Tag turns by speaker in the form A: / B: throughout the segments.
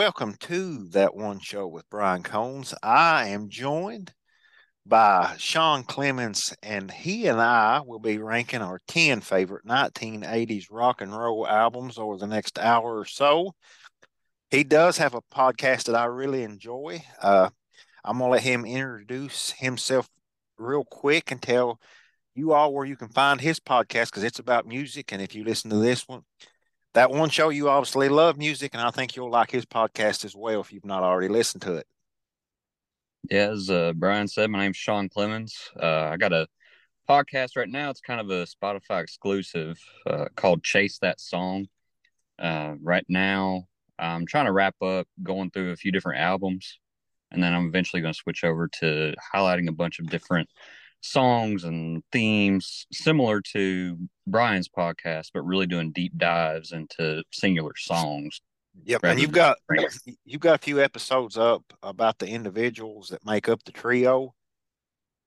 A: Welcome to that one show with Brian Combs. I am joined by Shawn Clemons, and he and I will be ranking our 10 favorite 1980s rock and roll albums over the next hour or so. He does have a podcast that I really enjoy. Uh, I'm going to let him introduce himself real quick and tell you all where you can find his podcast because it's about music. And if you listen to this one, that one show you obviously love music, and I think you'll like his podcast as well if you've not already listened to it.
B: Yeah, as uh, Brian said, my name's Shawn Clemons. Uh, I got a podcast right now. It's kind of a Spotify exclusive uh, called Chase That Song. Uh, right now, I'm trying to wrap up going through a few different albums, and then I'm eventually going to switch over to highlighting a bunch of different songs and themes similar to Brian's podcast, but really doing deep dives into singular songs.
A: Yep, and you've got you've got a few episodes up about the individuals that make up the trio,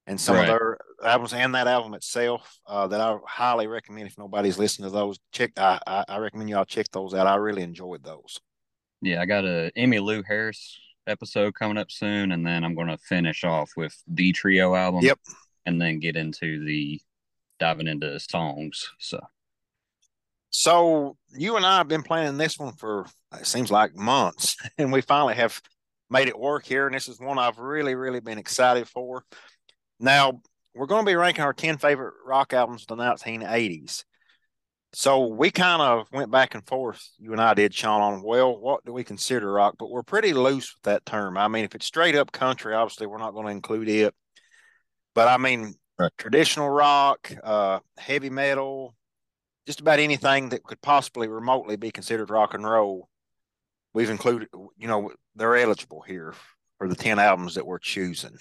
A: and some right. of their albums and that album itself uh, that I highly recommend. If nobody's listened to those, check. I, I, I recommend y'all check those out. I really enjoyed those.
B: Yeah, I got a Emmylou Harris episode coming up soon, and then I'm going to finish off with the trio album.
A: Yep,
B: and then get into the diving into songs. So,
A: so you and I have been planning this one for it seems like months, and we finally have made it work here. And this is one I've really, really been excited for. Now we're going to be ranking our ten favorite rock albums of the 1980s. So we kind of went back and forth, you and I did, Shawn, on well, what do we consider rock? But we're pretty loose with that term. I mean, if it's straight up country, obviously we're not going to include it. But I mean, right. traditional rock, uh, heavy metal, just about anything that could possibly remotely be considered rock and roll, we've included. You know, they're eligible here for the ten albums that we're choosing.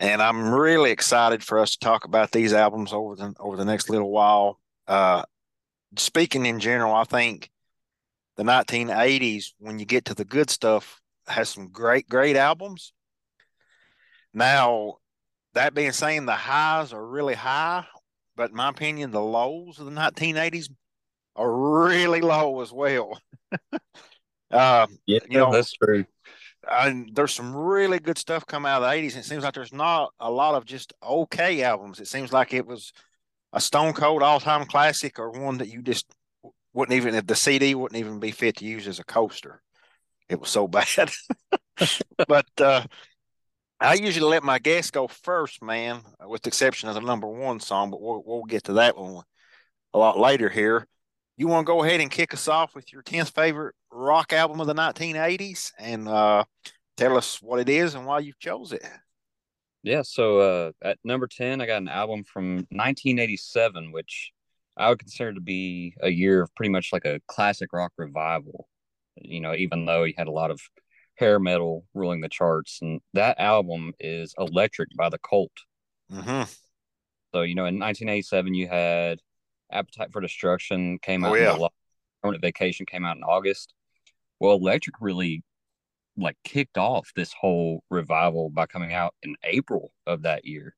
A: And I'm really excited for us to talk about these albums over the over the next little while. Uh, speaking in general, I think the 1980s, when you get to the good stuff, has some great, great albums. Now, that being saying, the highs are really high, but in my opinion, the lows of the 1980s are really low as well.
B: uh, yeah, you know, that's true.
A: And there's some really good stuff come out of the 80s. It seems like there's not a lot of just okay albums. It seems like it was a stone cold all time classic or one that you just wouldn't even, if the CD wouldn't even be fit to use as a coaster. It was so bad. but, uh, I usually let my guests go first, man, with the exception of the number one song, but we'll, we'll get to that one a lot later here. You want to go ahead and kick us off with your 10th favorite rock album of the 1980s and uh, tell us what it is and why you chose it.
B: Yeah, so uh, at number 10, I got an album from 1987, which I would consider to be a year of pretty much like a classic rock revival. You know, even though he had a lot of hair metal ruling the charts, and that album is "Electric" by the Cult.
A: Mm-hmm.
B: So you know, in 1987, you had "Appetite for Destruction" came oh, out. Oh, yeah. in Permanent Vacation came out in August. Well, Electric really like kicked off this whole revival by coming out in April of that year.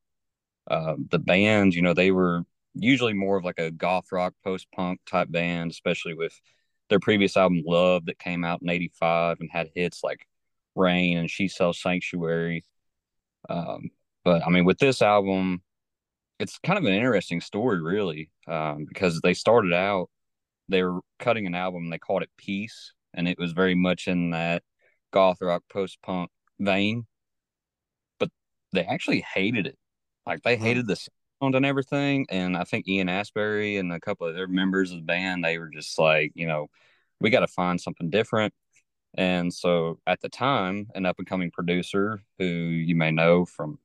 B: Uh, the band, you know, they were usually more of like a goth rock, post punk type band, especially with their previous album Love that came out in 85 and had hits like Rain and She Sells Sanctuary. Um, but I mean, with this album, it's kind of an interesting story, really, um, because they started out, they were cutting an album, they called it Peace, and it was very much in that goth rock, post punk vein. But they actually hated it. Like, they hated the sound and everything. And I think Ian Astbury and a couple of their members of the band, they were just like, you know, we got to find something different. And so at the time, an up and coming producer who you may know from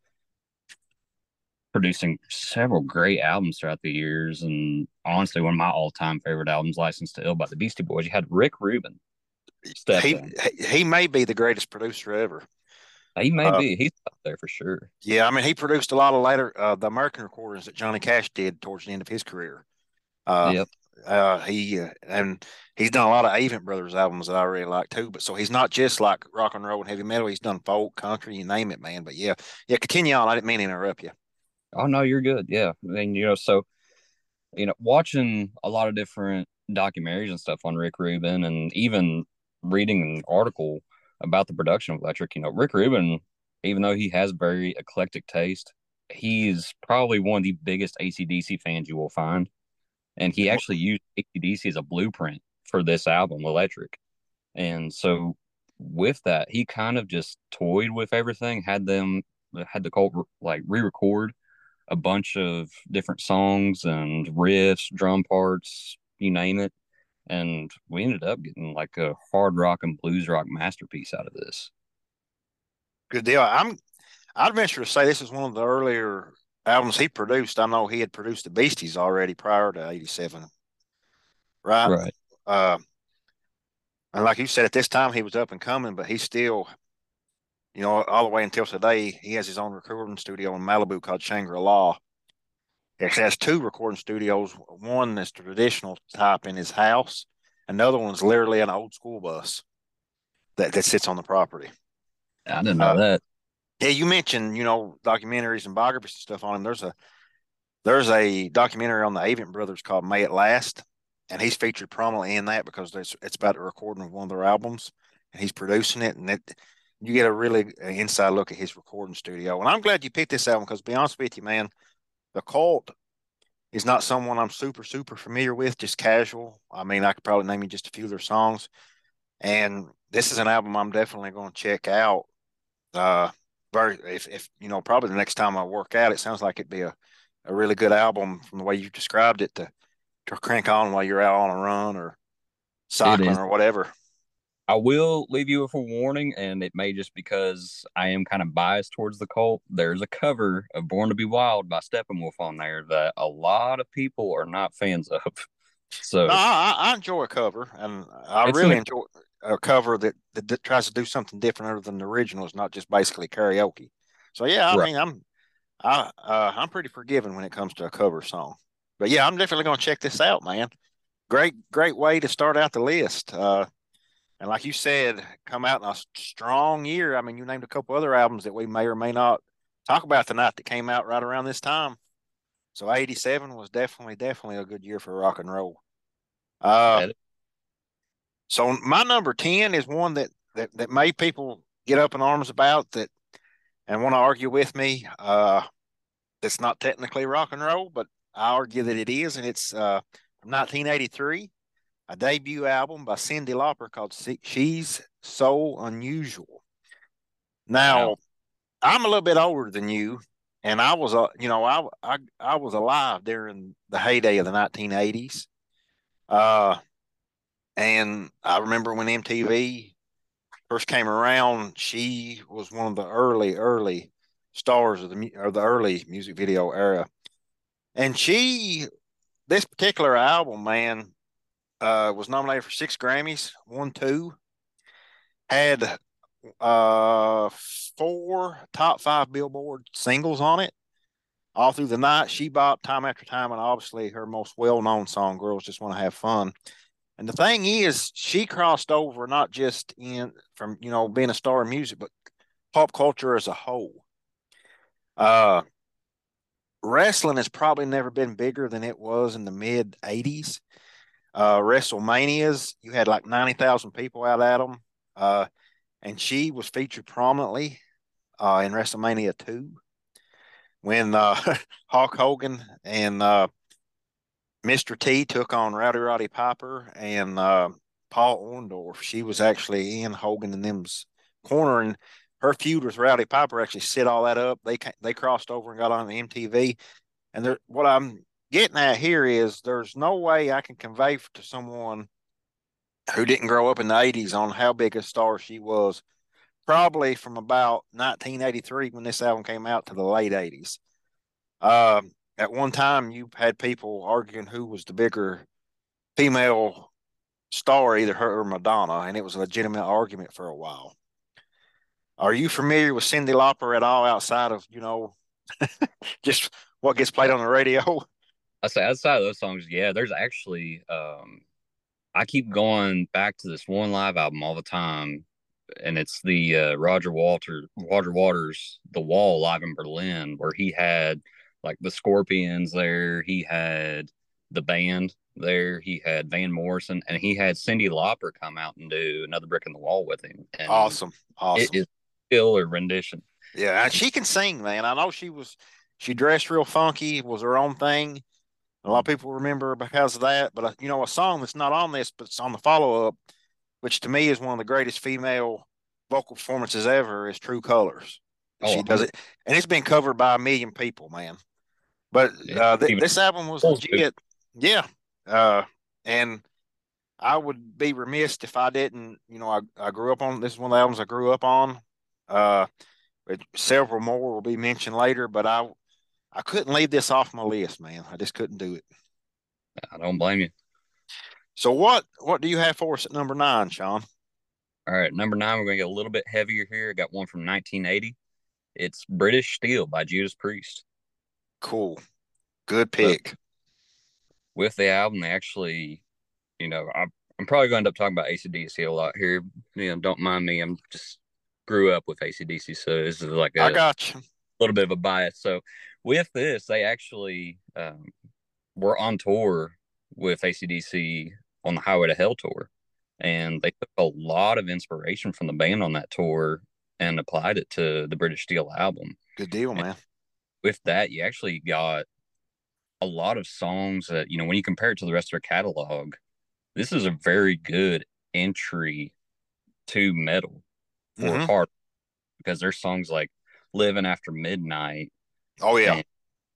B: producing several great albums throughout the years, and honestly, one of my all time favorite albums, Licensed to Ill by the Beastie Boys, you had Rick Rubin.
A: He, he may be the greatest producer ever.
B: He may uh, be. He's up there for sure.
A: Yeah, I mean, he produced a lot of later uh, the American recordings that Johnny Cash did towards the end of his career. Uh, yep. Uh, he uh, and he's done a lot of Avett Brothers albums that I really like too. But so he's not just like rock and roll and heavy metal. He's done folk, country, you name it, man. But yeah, yeah. Continue on. I didn't mean to interrupt you.
B: Oh no, you're good. Yeah, I mean, you know, so you know, watching a lot of different documentaries and stuff on Rick Rubin, and even reading an article about the production of Electric. You know, Rick Rubin, even though he has very eclectic taste, he's probably one of the biggest ACDC fans you will find. And he actually used ACDC as a blueprint for this album, Electric. And so with that, he kind of just toyed with everything, had them had the cult like re-record a bunch of different songs and riffs, drum parts, you name it. And we ended up getting like a hard rock and blues rock masterpiece out of this.
A: Good deal. I'm I'd venture to say this is one of the earlier albums he produced. I know he had produced the Beasties already prior to '87, right?
B: Right.
A: Uh, and like you said, at this time he was up and coming, but he still, you know, all the way until today, he has his own recording studio in Malibu called Shangri La. He has two recording studios. One is traditional type in his house. Another one's literally an old school bus that, that sits on the property.
B: I didn't know uh, that.
A: Yeah, you mentioned you know documentaries and biographies and stuff on him. There's a there's a documentary on the Avett brothers called May It Last, and he's featured prominently in that because it's about the recording of one of their albums, and he's producing it, and it you get a really inside look at his recording studio. And I'm glad you picked this album because, to be honest with you, man, the Cult is not someone I'm super super familiar with, just casual. I mean, I could probably name you just a few of their songs, and this is an album I'm definitely going to check out. Uh, very if, if you know probably the next time I work out, it sounds like it'd be a, a really good album from the way you described it to to crank on while you're out on a run or cycling or whatever.
B: I will leave you with a warning, and it may just because I am kind of biased towards the cult. There's a cover of Born to Be Wild by Steppenwolf on there that a lot of people are not fans of. So
A: no, I, I, enjoy a cover, and I really enjoy a cover that, that, that, tries to do something different other than the original. It's not just basically karaoke. So yeah, I right. mean, I'm I uh, I'm pretty forgiving when it comes to a cover song. But yeah, I'm definitely going to check this out, man. Great, great way to start out the list. Uh, and like you said, come out in a strong year. I mean, you named a couple other albums that we may or may not talk about tonight that came out right around this time. So 87 was definitely, definitely a good year for rock and roll. Uh, so my number 10 is one that, that, that made people get up in arms about that and want to argue with me. Uh, that's not technically rock and roll, but I argue that it is. And it's uh, from 1983, a debut album by Cyndi Lauper called She's So Unusual. Now, wow. I'm a little bit older than you, and I was, uh, you know, I, I, I was alive during the heyday of the 1980s. Uh, and I remember when MTV first came around, she was one of the early, early stars of the or the early music video era. And she, this particular album, man, uh, was nominated for six Grammys, won two, had uh four top five Billboard singles on it. All through the night, She Bop time after time, and obviously her most well-known song, "Girls Just Want to Have Fun." And the thing is, she crossed over not just in from you know being a star in music, but pop culture as a whole. Uh, wrestling has probably never been bigger than it was in the mid '80s. Uh, WrestleManias, you had like ninety thousand people out at them, uh, and she was featured prominently uh, in WrestleMania two when uh, Hulk Hogan and uh, Mr. T took on Rowdy Roddy Piper and uh, Paul Orndorff. She was actually in Hogan and them's corner, and her feud with Rowdy Piper actually set all that up. They they crossed over and got on the MTV. And what I'm getting at here is there's no way I can convey to someone who didn't grow up in the 80s on how big a star she was. Probably from about 1983 when this album came out to the late 80s. Um, at one time you had people arguing who was the bigger female star, either her or Madonna, and it was a legitimate argument for a while. Are you familiar with Cyndi Lauper at all outside of, you know, just what gets played on the radio?
B: I say outside of those songs, yeah, there's actually um I keep going back to this one live album all the time, and it's the uh, Roger Walter Roger Waters The Wall live in Berlin, where he had like the Scorpions there. He had the band there. He had Van Morrison, and he had Cyndi Lauper come out and do another brick in the wall with him. And
A: awesome, awesome.
B: It is still a rendition.
A: Yeah, and she can sing, man. I know she was she dressed real funky, was her own thing. A lot of people remember because of that. But uh, you know, a song that's not on this, but it's on the follow up, which to me is one of the greatest female vocal performances ever, is True Colors. Oh, she does it, and it's been covered by a million people, man. But uh, th- this album was legit. Yeah. Uh, and I would be remiss if I didn't, you know, I, I grew up on this is one of the albums I grew up on. Uh, several more will be mentioned later, but I I couldn't leave this off my list, man. I just couldn't do it.
B: I don't blame you.
A: So what what do you have for us at number nine, Shawn?
B: All right, number nine, we're gonna get a little bit heavier here. I got one from 1980. It's British Steel by Judas Priest.
A: Cool. Good pick. But
B: with the album, they actually, you know, I'm, I'm probably going to end up talking about ACDC a lot here. You know, don't mind me. I'm just grew up with ACDC, so this is like a,
A: I got you.
B: little bit of a bias. So with this, they actually um, were on tour with ACDC on the Highway to Hell tour. And they took a lot of inspiration from the band on that tour and applied it to the British Steel album.
A: Good deal, man.
B: And with that, you actually got a lot of songs that, you know, when you compare it to the rest of their catalog, this is a very good entry to metal for mm-hmm. hard because there's songs like Living After Midnight.
A: Oh, yeah.
B: And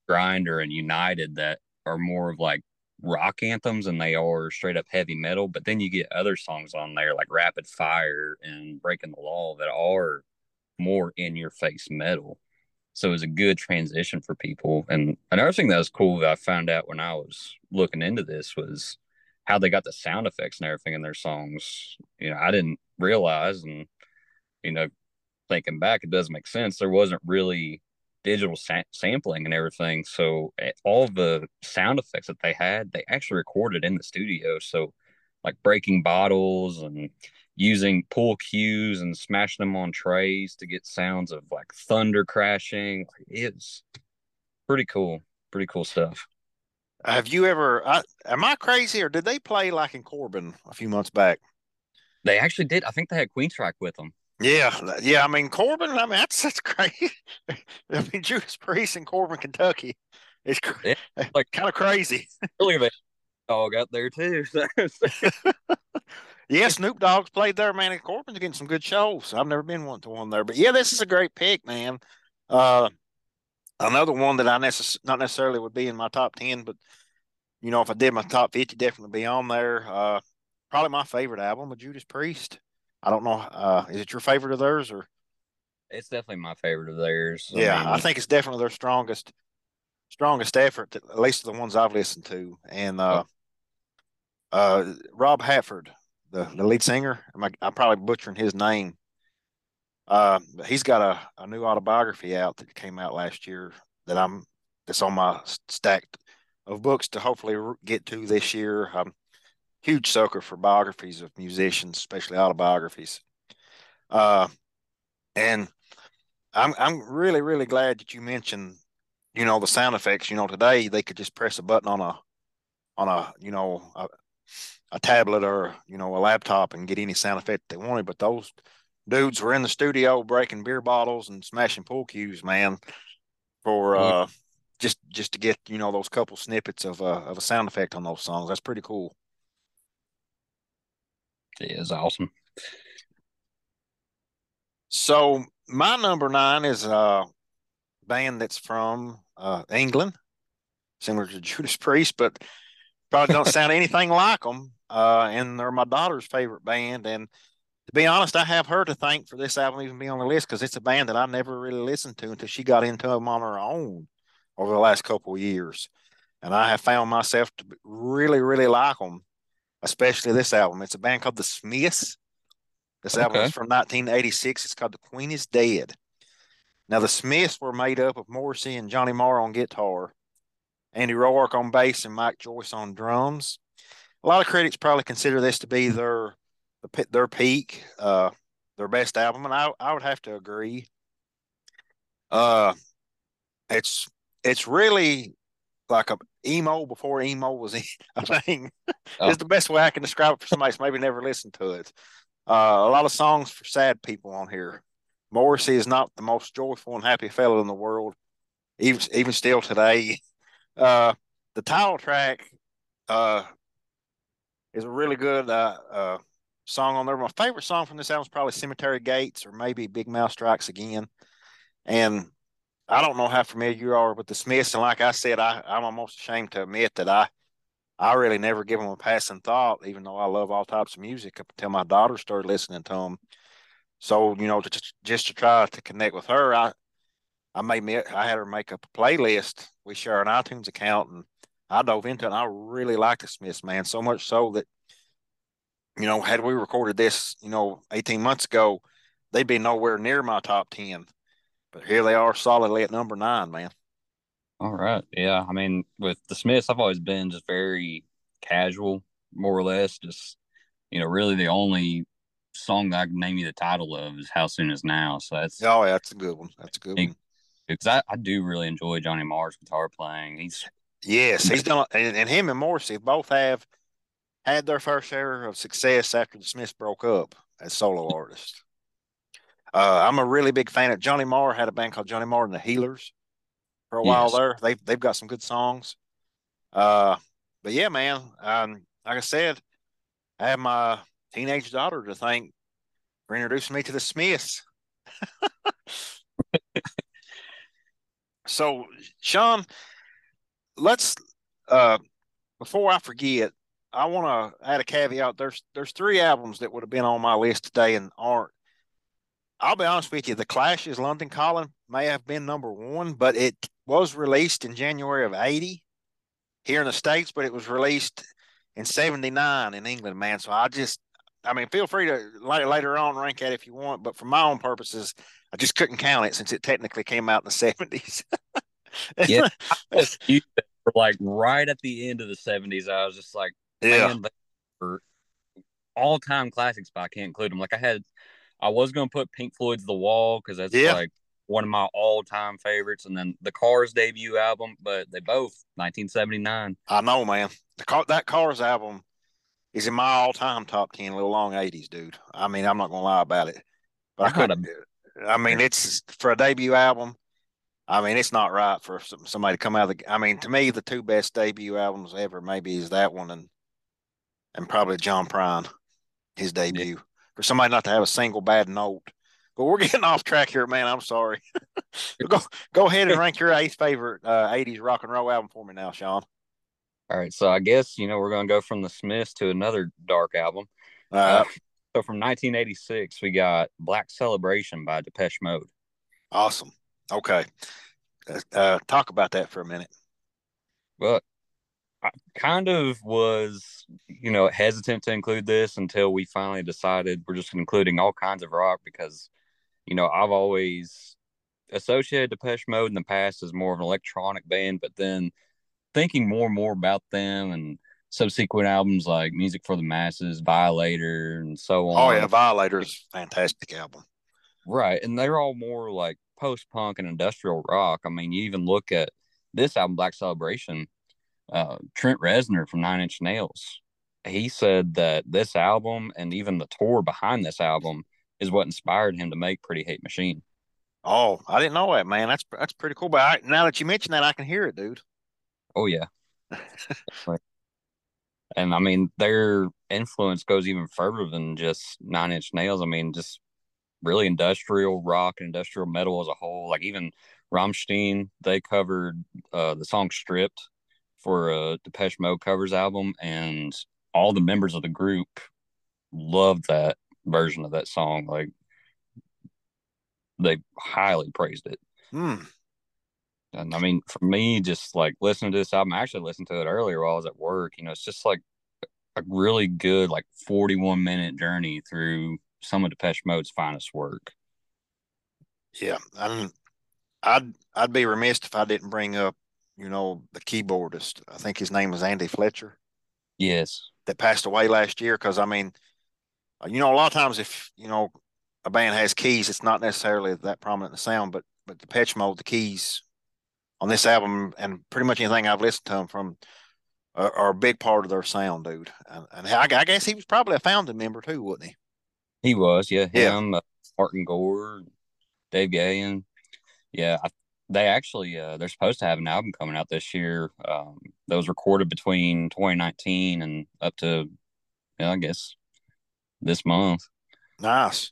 B: Grinder and United that are more of like rock anthems and they are straight up heavy metal. But then you get other songs on there like Rapid Fire and Breaking the Law that are more in your face metal. So it was a good transition for people. And another thing that was cool that I found out when I was looking into this was how they got the sound effects and everything in their songs. You know, I didn't realize, and you know, thinking back, it does make sense. There wasn't really digital sa- sampling and everything. So eh, all the sound effects that they had, they actually recorded in the studio. So like breaking bottles and using pool cues and smashing them on trays to get sounds of like thunder crashing. It's pretty cool. Pretty cool stuff.
A: Have you ever? I, am I crazy, or did they play like in Corbin a few months back?
B: They actually did. I think they had Queensryche with them.
A: Yeah, yeah. I mean Corbin. I mean that's that's great. I mean Judas Priest in Corbin, Kentucky. It's yeah, like kind of crazy.
B: Look at that dog out there too.
A: yeah, Snoop Dogg's played there, man. And Corbin's getting some good shows. I've never been one to one there, but yeah, this is a great pick, man. Uh, another one that I necess- not necessarily would be in my top ten, but you know, if I did my top fifty, definitely be on there. Uh, probably my favorite album of Judas Priest. I don't know. Uh, is it your favorite of theirs or?
B: It's definitely my favorite of theirs.
A: Yeah, I, mean, I think it's definitely their strongest, strongest effort. At least the ones I've listened to, and uh, uh, Rob Halford, the, the lead singer. I, I'm probably butchering his name. Uh, he's got a, a new autobiography out that came out last year that I'm that's on my stack of books to hopefully get to this year. I'm huge sucker for biographies of musicians, especially autobiographies. Uh, and I'm I'm really really glad that you mentioned, you know, the sound effects. You know, today they could just press a button on a on a you know a, a tablet or you know a laptop and get any sound effect they wanted. But those dudes were in the studio breaking beer bottles and smashing pool cues, man, for uh, just just to get you know those couple snippets of uh, of a sound effect on those songs. That's pretty cool.
B: It is awesome.
A: So my number nine is a band that's from uh, England, similar to Judas Priest, but probably don't sound anything like them. Uh, and they're my daughter's favorite band. And to be honest, I have her to thank for this album even being on the list because it's a band that I never really listened to until she got into them on her own over the last couple of years. And I have found myself to really, really like them, especially this album. It's a band called The Smiths. This okay. album is from 1986. It's called The Queen is Dead. Now, the Smiths were made up of Morrissey and Johnny Marr on guitar, Andy Rourke on bass, and Mike Joyce on drums. A lot of critics probably consider this to be their their peak, uh, their best album, and I I would have to agree. Uh, it's it's really like a emo before emo was a thing. Oh. it's the best way I can describe it for somebody who's maybe never listened to it. Uh, a lot of songs for sad people on here. Morrissey is not the most joyful and happy fellow in the world, even even still today. Uh, the title track uh, is a really good uh, uh, song on there. My favorite song from this album is probably Cemetery Gates or maybe Big Mouth Strikes Again. And I don't know how familiar you are with the Smiths. And like I said, I, I'm almost ashamed to admit that I I really never give them a passing thought, even though I love all types of music until my daughter started listening to them. So, you know, just, just to try to connect with her, I I made me I had her make up a playlist. We share an iTunes account and I dove into it. And I really like the Smiths, man, so much so that you know, had we recorded this, you know, 18 months ago, they'd be nowhere near my top 10. But here they are solidly at number nine, man.
B: All right. Yeah. I mean, with the Smiths, I've always been just very casual, more or less. Just, you know, really the only song that I can name you the title of is How Soon Is Now. So that's.
A: Oh, yeah, that's a good one. That's a good one.
B: Because I, I do really enjoy Johnny Marr's guitar playing. He's.
A: Yes, he's done, and, and him and Morrissey both have had their fair share of success after the Smiths broke up as solo artists. Uh, I'm a really big fan of Johnny Marr. Had a band called Johnny Marr and the Healers for a yes. while there. They've they've got some good songs. Uh, but yeah, man. Um, like I said, I have my teenage daughter to thank for introducing me to the Smiths. so, Shawn, let's uh, before I forget, I want to add a caveat. There's there's three albums that would have been on my list today and aren't. I'll be honest with you. The Clash's London Calling may have been number one, but it was released in January of '80 here in the states, but it was released in '79 in England, man. So I just, I mean, feel free to later on rank that if you want, but for my own purposes, I just couldn't count it since it technically came out in the '70s.
B: yeah, like right at the end of the '70s, I was just like, yeah. All time classics, but I can't include them. Like I had, I was going to put Pink Floyd's The Wall because that's yeah. like one of my all time favorites, and then the Cars debut album, but they both 1979. I
A: know, man. The car, that Cars album is in my all time top 10 little long 80s, dude. I mean, I'm not going to lie about it. But I couldn't. I mean, it's for a debut album. I mean, it's not right for somebody to come out of the. I mean, to me, the two best debut albums ever maybe is that one and and probably John Prine, his debut. For somebody not to have a single bad note. But we're getting off track here, man. I'm sorry. go go ahead and rank your eighth favorite uh, 80s rock and roll album for me now, Shawn.
B: All right. So I guess, you know, we're going to go from the Smiths to another dark album. Uh, uh, so from 1986, we got Black Celebration by Depeche Mode.
A: Awesome. Okay. Uh, talk about that for a minute.
B: Well, I kind of was, you know, hesitant to include this until we finally decided we're just including all kinds of rock because, you know, I've always associated Depeche Mode in the past as more of an electronic band, but then thinking more and more about them and subsequent albums like Music for the Masses, Violator, and so on.
A: Oh yeah, Violator is fantastic album.
B: Right, and they're all more like post punk and industrial rock. I mean, you even look at this album, Black Celebration uh, Trent Reznor from Nine Inch Nails. He said that this album and even the tour behind this album is what inspired him to make Pretty Hate Machine.
A: Oh, I didn't know that, man. That's that's pretty cool. But I, now that you mention that, I can hear it, dude.
B: Oh yeah. and I mean, their influence goes even further than just Nine Inch Nails. I mean, just really industrial rock and industrial metal as a whole. Like even Rammstein, they covered uh, the song "Stripped" for a Depeche Mode covers album, and all the members of the group loved that version of that song. Like they highly praised it.
A: Hmm.
B: And I mean, for me, just like listening to this album, I actually listened to it earlier while I was at work. You know, it's just like a really good, like 41 minute journey through some of Depeche Mode's finest work.
A: Yeah. I'm, I'd, I'd be remiss if I didn't bring up you know, the keyboardist. I think his name was Andy Fletcher.
B: Yes.
A: That passed away last year. Cause I mean, uh, you know, a lot of times if, you know, a band has keys, it's not necessarily that prominent in the sound, but, but the Depeche Mode, the keys on this album, and pretty much anything I've listened to them from are, are a big part of their sound, dude. And, and I, I, guess he was probably a founding member too, wasn't he?
B: He was, yeah. Him, yeah. Uh, Martin Gore, Dave Gahan. Yeah, I, they actually uh, they're supposed to have an album coming out this year. Um, that was recorded between 2019 and up to, yeah, I guess, this month.
A: Nice,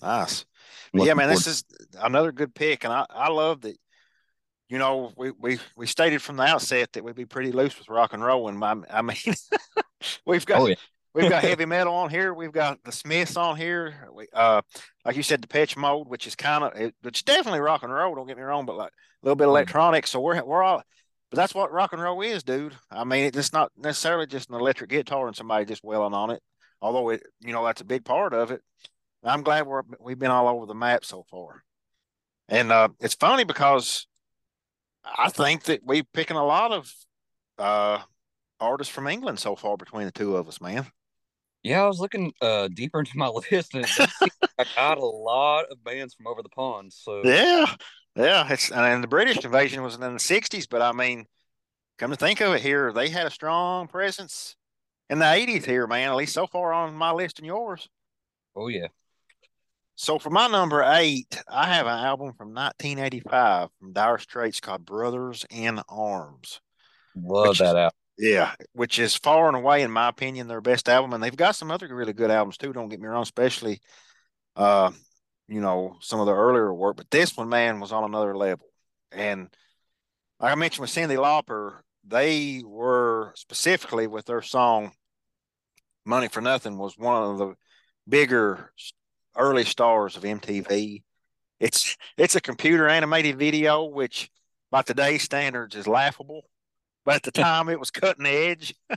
A: nice. yeah, man, this is another good pick, and I I love that. You know, we we we stated from the outset that we'd be pretty loose with rock and roll, and my, I mean, we've got oh, yeah. We've got heavy metal on here. We've got the Smiths on here. We, uh, like you said, Depeche Mode, which is kind of it, it's definitely rock and roll. Don't get me wrong, but like a little bit of mm. electronic. So we're we're all, but that's what rock and roll is, dude. I mean, it's not necessarily just an electric guitar and somebody just wailing on it although it, you know, that's a big part of it. I'm glad we're we've been all over the map so far, and uh, it's funny because I think that we're picking a lot of uh, artists from England so far between the two of us, man.
B: Yeah, I was looking uh, deeper into my list, and I got a lot of bands from over the pond. So
A: yeah, yeah, it's and the British invasion was in the '60s, but I mean, come to think of it, here they had a strong presence in the 80s here, man, at least so far on my list and yours.
B: Oh, yeah.
A: So for my number eight, I have an album from 1985 from Dire Straits called Brothers in Arms.
B: Love that album.
A: Yeah, which is far and away, in my opinion, their best album. And they've got some other really good albums too. Don't get me wrong, especially, uh, you know, some of the earlier work. But this one, man, was on another level. And like I mentioned with Cyndi Lauper, they were specifically with their song Money for Nothing was one of the bigger early stars of MTV. It's it's a computer animated video, which by today's standards is laughable, but at the time it was cutting edge.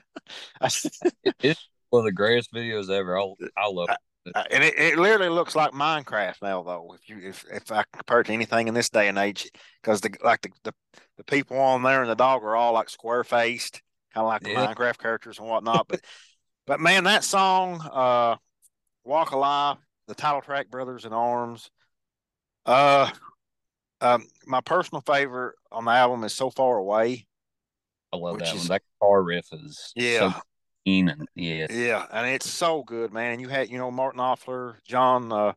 B: it's one of the greatest videos ever. I, I love it.
A: And it, it literally looks like Minecraft now, though. If you if, if I compare it to anything in this day and age, because the like the, the, the people on there and the dog are all like square faced, kind of like the. Minecraft characters and whatnot. but but man, that song, uh, "Walk of Life," the title track, "Brothers in Arms," uh, um, my personal favorite on the album is "So Far Away."
B: I love that is, one. That car riff is
A: yeah.
B: So and yeah,
A: yeah, and it's so good, man. And you had, you know, Martin Knopfler, John, uh,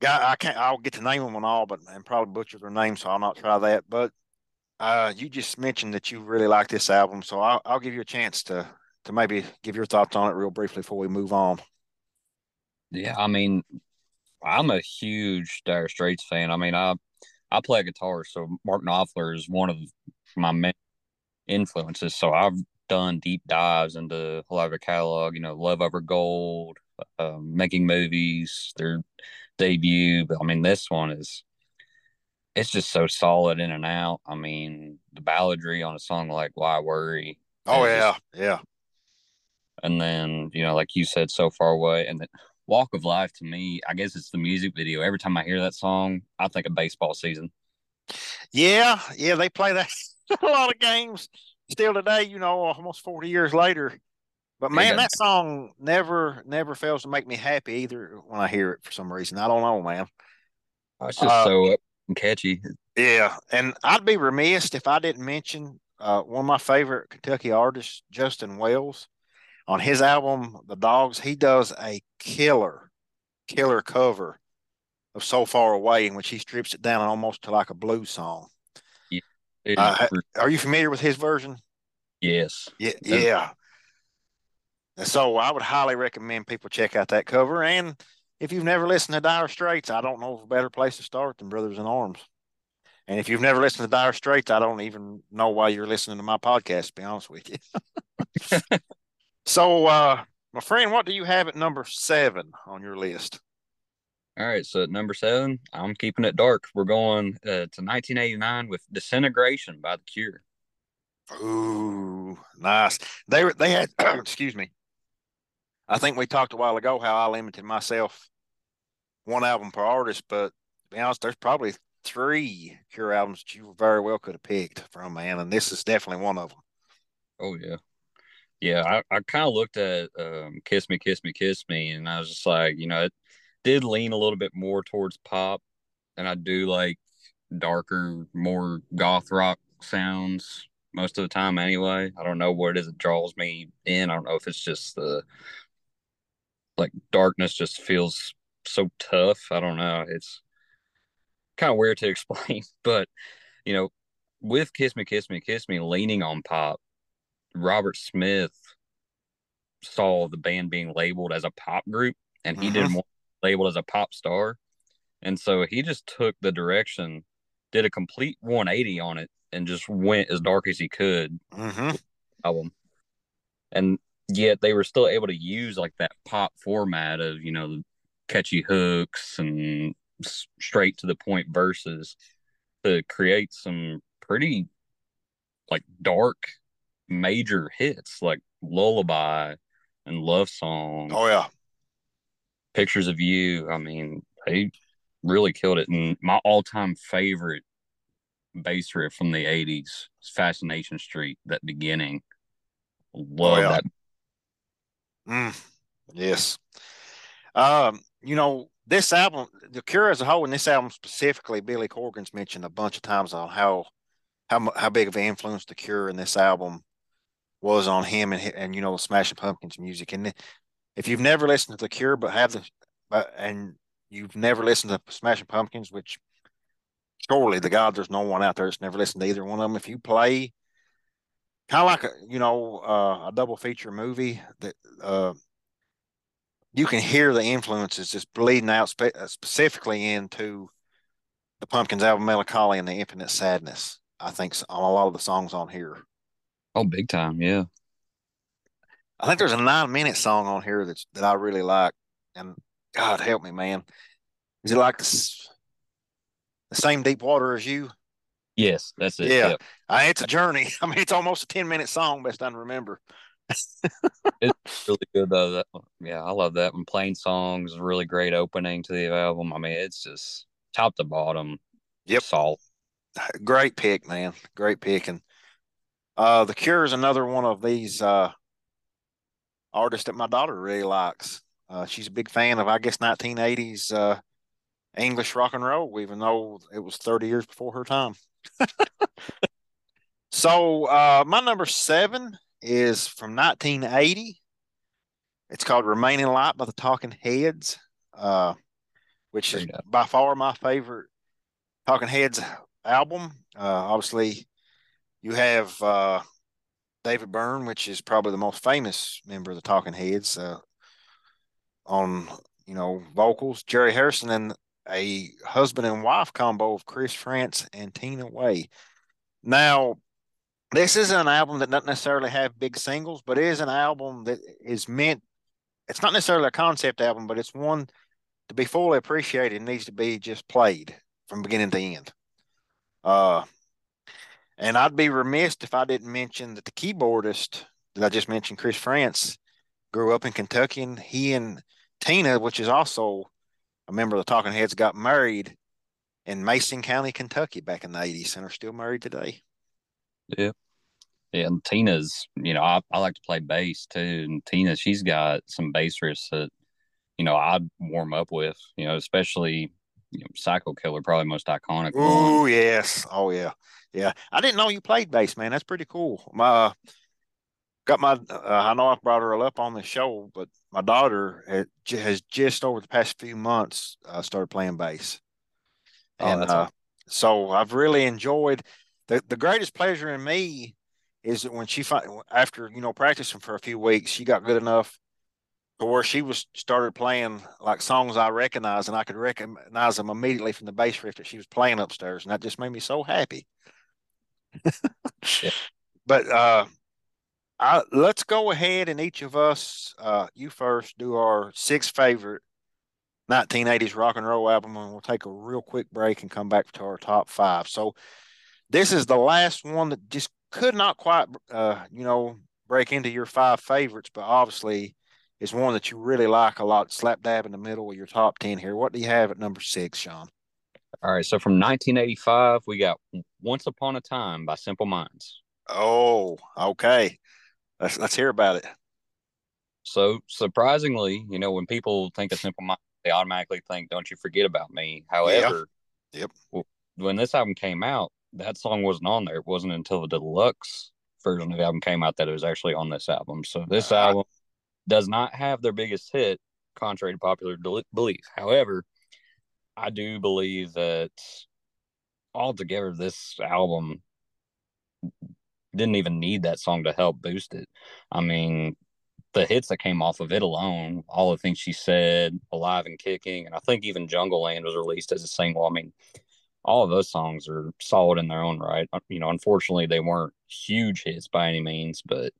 A: guy. I can't. I'll get to name them on all, but and probably butcher their name, so I'll not try that. But uh, you just mentioned that you really like this album, so I'll, I'll give you a chance to to maybe give your thoughts on it real briefly before we move on.
B: Yeah, I mean, I'm a huge Dire Straits fan. I mean, I I play guitar, so Mark Knopfler is one of my main influences. So I've done deep dives into a lot of their catalog. You know, Love Over Gold, um, making movies, their debut. But I mean, this one is it's just so solid in and out. I mean, the balladry on a song like "Why Worry."
A: Oh yeah, just, yeah.
B: And then you know, like you said, so far away, and then Walk of Life to me, I guess it's the music video. Every time I hear that song, I think of baseball season.
A: Yeah, yeah, they play that a lot of games still today. You know, almost forty years later. But man, that song never never fails to make me happy either when I hear it for some reason. I don't know, man.
B: Oh, it's just uh, so catchy.
A: Yeah, and I'd be remiss if I didn't mention uh, one of my favorite Kentucky artists, Justin Wells on his album The Dogs, he does a killer, killer cover of So Far Away in which he strips it down almost to like a blues song. Uh, are you familiar with his version?
B: Yes.
A: Yeah. Yeah. So I would highly recommend people check out that cover. And if you've never listened to Dire Straits, I don't know of a better place to start than Brothers in Arms. And if you've never listened to Dire Straits, I don't even know why you're listening to my podcast, to be honest with you. So, uh, my friend, what do you have at number seven on your list?
B: All right, so at number seven, I'm keeping it dark. We're going uh, to 1989 with "Disintegration" by The Cure.
A: Ooh, nice. They were they had excuse me. I think we talked a while ago how I limited myself one album per artist, but to be honest, there's probably three Cure albums that you very well could have picked from, man, and this is definitely one of them.
B: Oh yeah, yeah, I, I kind of looked at um, "Kiss Me, Kiss Me, Kiss Me," and I was just like, you know, it did lean a little bit more towards pop, and I do like darker, more goth rock sounds most of the time anyway. I don't know what it is that draws me in. I don't know if it's just the like darkness just feels so tough. I don't know. It's kind of weird to explain, but you know, with Kiss Me, Kiss Me, Kiss Me leaning on pop, Robert Smith saw the band being labeled as a pop group and he mm-hmm. didn't want labeled as a pop star. And so he just took the direction, did a complete 180 on it, and just went as dark as he could.
A: Mm-hmm.
B: Album. And yet they were still able to use like that pop format of, you know, catchy hooks and straight to the point verses to create some pretty like dark major hits like Lullaby and Love Song.
A: Oh yeah.
B: Pictures of You. I mean, they really killed it. And my all time favorite bass riff from the 80s is Fascination Street, that beginning. Love oh, yeah. that.
A: Mm, yes. Um, you know, this album, The Cure as a whole, and this album specifically, Billy Corgan's mentioned a bunch of times on how how how big of an influence The Cure in this album was on him and and you know Smashing Pumpkins music. And if you've never listened to The Cure, but have the but and you've never listened to Smashing Pumpkins, which surely the God there's no one out there that's never listened to either one of them. If you play kind of like a you know uh, a double feature movie that uh, you can hear the influences just bleeding out spe- uh, specifically into the Pumpkins album Mellon Collie and the Infinite Sadness. I think on a lot of the songs on here.
B: Oh, big time, yeah.
A: I think there's a nine minute song on here that's that I really like, and God help me, man. Is it like the, the same deep water as you?
B: Yes, that's it.
A: Yeah, yep. I, it's a journey. I mean, it's almost a ten minute song, best I can remember.
B: it's really good though. That yeah, I love that one. Plainsong's, really great opening to the album. I mean, it's just top to bottom.
A: Yep,
B: salt.
A: Great pick, man. Great pick, and uh, the Cure is another one of these uh, artists that my daughter really likes. Uh, she's a big fan of, I guess, 1980s uh, English rock and roll, even though it was 30 years before her time. so uh, my number seven is from 1980. It's called Remain in Light by the Talking Heads, uh, which is by far my favorite Talking Heads album. Uh, obviously, you have uh, David Byrne, which is probably the most famous member of the Talking Heads, uh, on you know vocals. Jerry Harrison and a husband and wife combo of Chris Frantz and Tina Way. Now, this is an album that doesn't necessarily have big singles, but it is an album that is meant. It's not necessarily a concept album, but it's one to be fully appreciated. needs to be just played from beginning to end. Uh, and I'd be remiss if I didn't mention that the keyboardist that I just mentioned, Chris Frantz, grew up in Kentucky, and he and Tina, which is also a member of the Talking Heads, got married in Mason County, Kentucky, back in the '80s, and are still married today.
B: Yeah. Yeah, and Tina's, you know, I, I like to play bass too. And Tina, she's got some bass riffs that, you know, I'd warm up with, you know, especially you know, Psycho Killer, probably most iconic.
A: Oh, yes. Oh, yeah. Yeah. I didn't know you played bass, man. That's pretty cool. My, got my, uh, I know I brought her up on the show, but my daughter has just over the past few months uh, started playing bass. Oh, and uh, so I've really enjoyed the, the greatest pleasure in me is that when she after you know practicing for a few weeks, she got good enough where she was started playing like songs I recognized, and I could recognize them immediately from the bass riff that she was playing upstairs, and that just made me so happy. yeah. But uh, I, let's go ahead and each of us, uh, you first, do our six favorite 1980s rock and roll album, and we'll take a real quick break and come back to our top five. So this is the last one that just could not quite, uh, you know, break into your five favorites, but obviously is one that you really like a lot, slap dab in the middle of your top 10 here. What do you have at number six, Shawn?
B: All right. So from 1985, we got Once Upon a Time by Simple Minds.
A: Oh, okay. Let's, let's hear about it.
B: So surprisingly, you know, when people think of Simple Minds, they automatically think, don't you forget about me. However,
A: yeah. yep
B: when this album came out, that song wasn't on there. It wasn't until the deluxe version of the album came out that it was actually on this album. So this uh, album does not have their biggest hit, contrary to popular belief. However, I do believe that altogether this album didn't even need that song to help boost it. I mean, the hits that came off of it alone, all the things she said, Alive and Kicking, and I think even Jungle Land was released as a single. I mean, all of those songs are solid in their own right. Uh, you know, unfortunately, they weren't huge hits by any means, but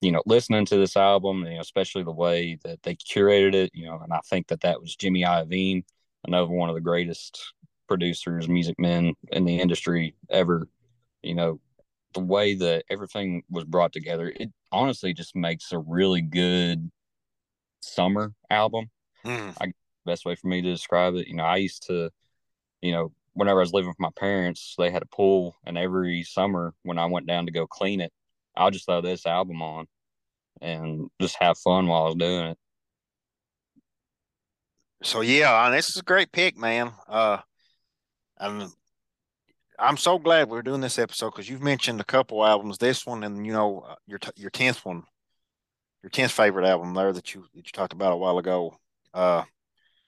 B: you know, listening to this album, you know, especially the way that they curated it, you know, and I think that that was Jimmy Iovine, another one of the greatest producers, music men in the industry ever. You know, the way that everything was brought together, it honestly just makes a really good summer album. Mm. I best way for me to describe it. You know, I used to, you know, whenever I was living with my parents, they had a pool, and every summer when I went down to go clean it, I'll just throw this album on and just have fun while I was doing it.
A: So yeah, this is a great pick, man. Uh, I'm I'm so glad we're doing this episode because you've mentioned a couple albums, this one and you know uh, your your tenth one, your tenth favorite album there that you that you talked about a while ago. Uh,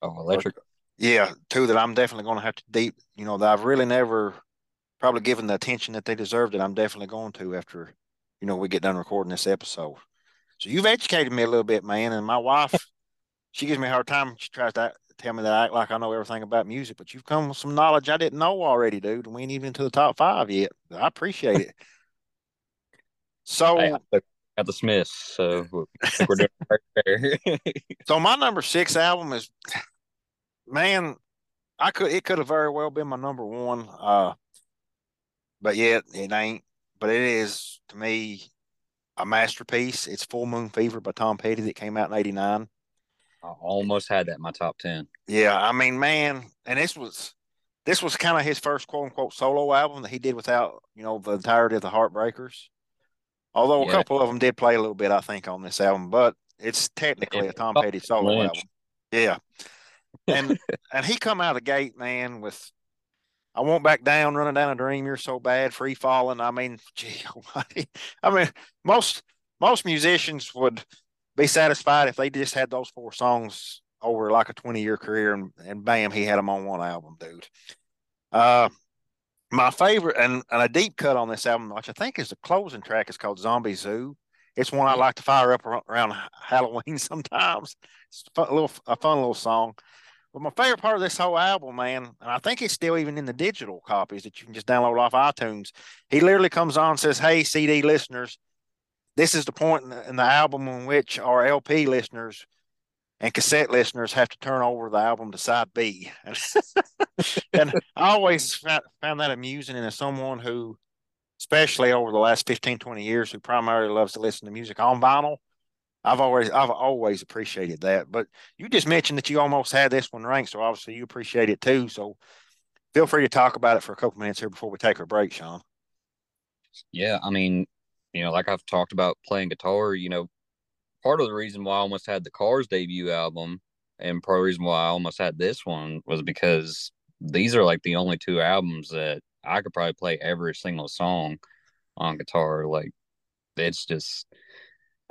B: oh, Electric.
A: Yeah, two that I'm definitely going to have to deep. You know that I've really never probably given the attention that they deserved, and I'm definitely going to after you know we get done recording this episode. So you've educated me a little bit, man. And my wife, she gives me a hard time. She tries to tell me that I act like I know everything about music, but you've come with some knowledge I didn't know already, dude. And We ain't even to the top five yet. I appreciate it. So
B: at the Smiths, so we're doing right there.
A: so my number six album is man, I could it could have very well been my number one. Uh, but yet it ain't. But it is to me a masterpiece. It's Full Moon Fever by Tom Petty that came out in '89.
B: I almost had that in my top ten.
A: Yeah, I mean, man, and this was this was kind of his first quote unquote solo album that he did without you know the entirety of the Heartbreakers. Although yeah. a couple of them did play a little bit, I think, on this album, but it's technically a Tom Petty solo Lynch. album. Yeah, and and he come out of the gate, man, with I won't back down, running down a dream. You're so bad, free falling. I mean, gee, I mean, most most musicians would be satisfied if they just had those four songs over like a 20 year career, and and bam, he had them on one album, dude. Uh, my favorite and, and a deep cut on this album, which I think is the closing track, is called Zombie Zoo. It's one I like to fire up around Halloween sometimes. It's a fun, little a fun little song. But my favorite part of this whole album, man, and I think it's still even in the digital copies that you can just download off iTunes. He literally comes on and says, "Hey, CD listeners, this is the point in the, in the album in which our LP listeners and cassette listeners have to turn over the album to side B." and I always found that amusing, and as someone who, especially over the last 15, 20 years, who primarily loves to listen to music on vinyl I've always I've always appreciated that. But you just mentioned that you almost had this one ranked, so obviously you appreciate it too. So feel free to talk about it for a couple minutes here before we take our break, Shawn.
B: Yeah, I mean, you know, like I've talked about playing guitar, you know, part of the reason why I almost had the Cars debut album and part of the reason why I almost had this one was because these are like the only two albums that I could probably play every single song on guitar. Like it's just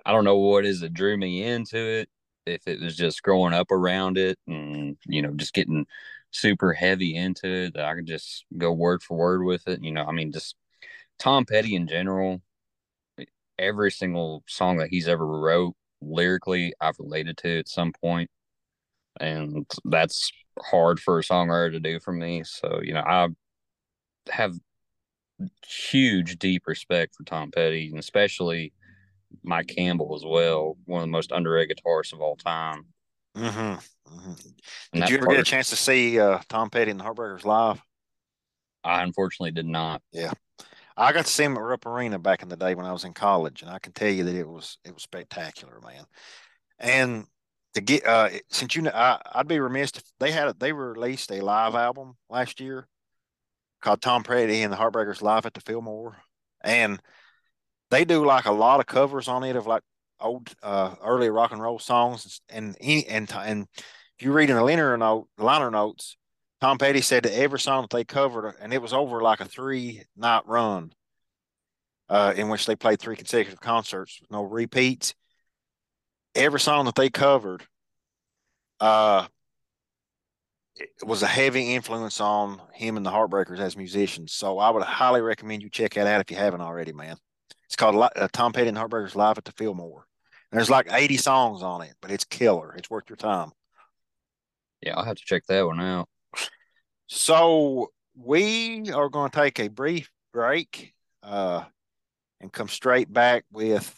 B: I don't know what is that drew me into it. If it was just growing up around it and you know just getting super heavy into it, that I could just go word for word with it. You know, I mean, just Tom Petty in general. Every single song that he's ever wrote lyrically, I've related to at some point, and that's hard for a songwriter to do for me. So you know, I have huge, deep respect for Tom Petty, and especially Mike Campbell as well, one of the most underrated guitarists of all time.
A: Mm-hmm. mm-hmm. Did you ever get a chance to see uh, Tom Petty and the Heartbreakers live?
B: I unfortunately did not.
A: Yeah, I got to see him at Rupp Arena back in the day when I was in college, and I can tell you that it was it was spectacular, man. And to get uh, since you know, I, would be remiss if they had a, they released a live album last year called Tom Petty and the Heartbreakers live at the Fillmore, and they do like a lot of covers on it of like old uh, early rock and roll songs and and and and if you read in the liner note liner notes Tom Petty said that every song that they covered, and it was over like a three night run, uh, in which they played three consecutive concerts with no repeats. Every song that they covered, uh, was a heavy influence on him and the Heartbreakers as musicians. So I would highly recommend you check that out if you haven't already, man. It's called uh, Tom Petty and Heartbreakers Live at the Fillmore. There's like 80 songs on it, but it's killer. It's worth your time.
B: Yeah, I'll have to check that one out.
A: So we are going to take a brief break uh, and come straight back with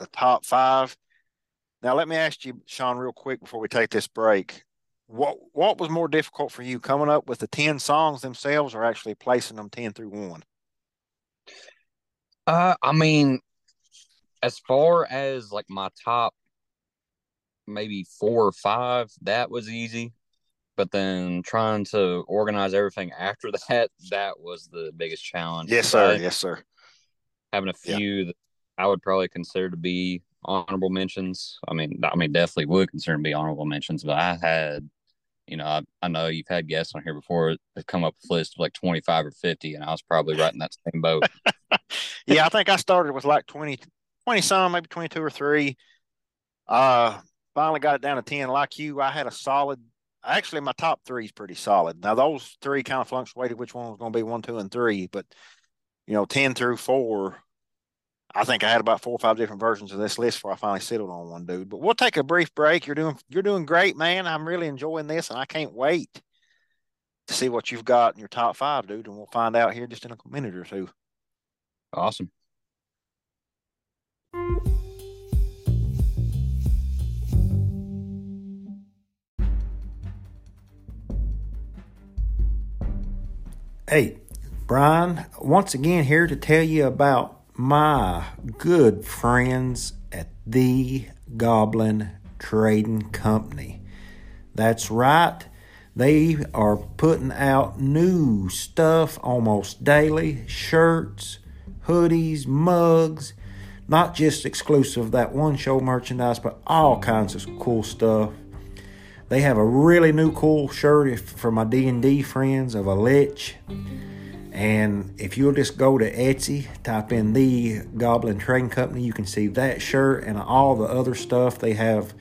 A: the top five. Now, let me ask you, Shawn, real quick before we take this break. What what was more difficult for you, coming up with the ten songs themselves, or actually placing them ten through one?
B: Uh, I mean, as far as like my top maybe four or five, that was easy. But then trying to organize everything after that, that was the biggest challenge.
A: Yes, sir. I, yes, sir.
B: Having a few yeah. that I would probably consider to be honorable mentions. I mean, I mean, definitely would consider to be honorable mentions, but I had, you know, I, I know you've had guests on here before that come up with a list of like 25 or 50, and I was probably right in that same boat.
A: yeah, I think I started with like 20, 20 some, maybe 22 or three. Uh, finally got it down to 10. Like you, I had a solid, actually, my top three is pretty solid. Now, those three kind of fluctuated which one was going to be one, two, and three, but, you know, 10 through four, I think I had about four or five different versions of this list before I finally settled on one dude. But we'll take a brief break. You're doing you're doing great, man. I'm really enjoying this, and I can't wait to see what you've got in your top five, dude. And we'll find out here just in a minute or two.
B: Awesome.
C: Hey, Brian, once again here to tell you about my good friends at the Goblin Trading Company. That's right, they are putting out new stuff almost daily shirts, hoodies, mugs, not just exclusive of that one show merchandise, but all kinds of cool stuff. They have a really new cool shirt for my D&D friends of a lich. And if you'll just go to Etsy, type in the Goblin Trading Company, you can see that shirt and all the other stuff. They have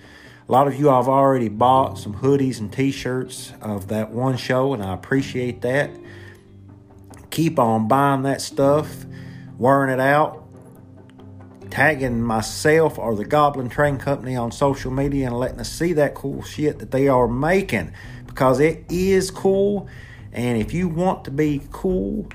C: a lot of you I've already bought some hoodies and t-shirts of that one show, and I appreciate that. Keep on buying that stuff, wearing it out, tagging myself or the Goblin Trading Company on social media and letting us see that cool shit that they are making because it is cool. And if you want to be cool,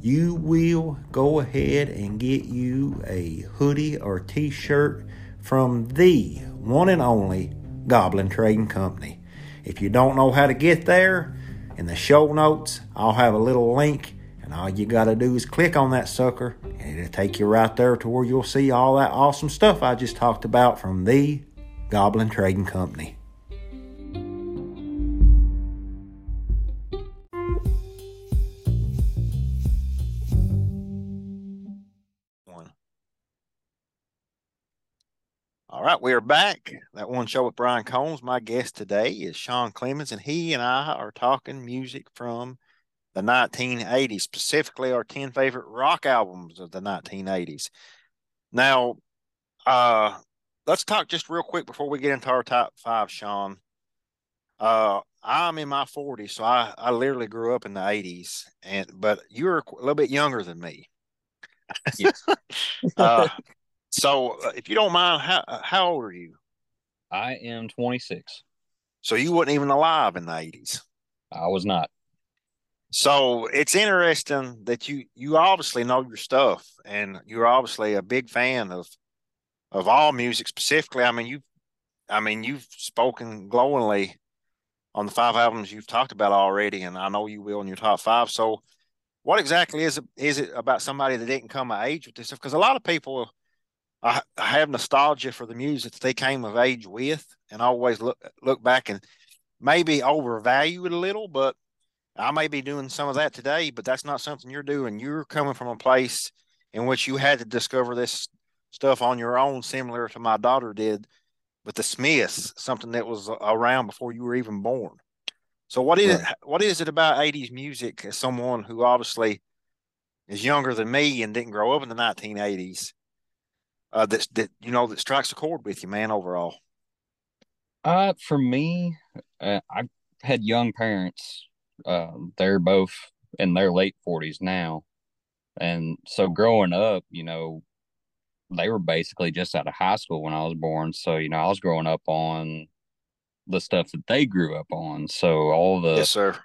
C: you will go ahead and get you a hoodie or t shirt from the one and only Goblin Trading Company. If you don't know how to get there, in the show notes, I'll have a little link and all you got to do is click on that sucker, and it'll take you right there to where you'll see all that awesome stuff I just talked about from the Goblin Trading Company.
A: All right, we are back. That one show with Brian Combs. My guest today is Shawn Clemons, and he and I are talking music from the 1980s, specifically our 10 favorite rock albums of the 1980s. Now, uh, let's talk just real quick before we get into our top five, Shawn. Uh, I'm in my 40s, so I, I literally grew up in the 80s, and but you're a little bit younger than me. Yes. uh, so, uh, if you don't mind, how how old are you?
B: I am 26.
A: So you weren't even alive in the 80s.
B: I was not.
A: So it's interesting that you you obviously know your stuff, and you're obviously a big fan of of all music. Specifically, I mean you, I mean you've spoken glowingly on the five albums you've talked about already, and I know you will in your top five. So, what exactly is it is it about somebody that didn't come of age with this stuff? Because a lot of people I, have nostalgia for the music that they came of age with, and always look look back and maybe overvalue it a little, but I may be doing some of that today, but that's not something you're doing. You're coming from a place in which you had to discover this stuff on your own, similar to my daughter did with the Smiths, something that was around before you were even born. So what is right. what is it about '80s music as someone who obviously is younger than me and didn't grow up in the 1980s uh, that that you know that strikes a chord with you, man? Overall,
B: uh, for me, uh, I had young parents. Um, they're both in their late 40s now, and so growing up, you know, they were basically just out of high school when I was born. So you know, I was growing up on the stuff that they grew up on. So all the
A: yes, sir.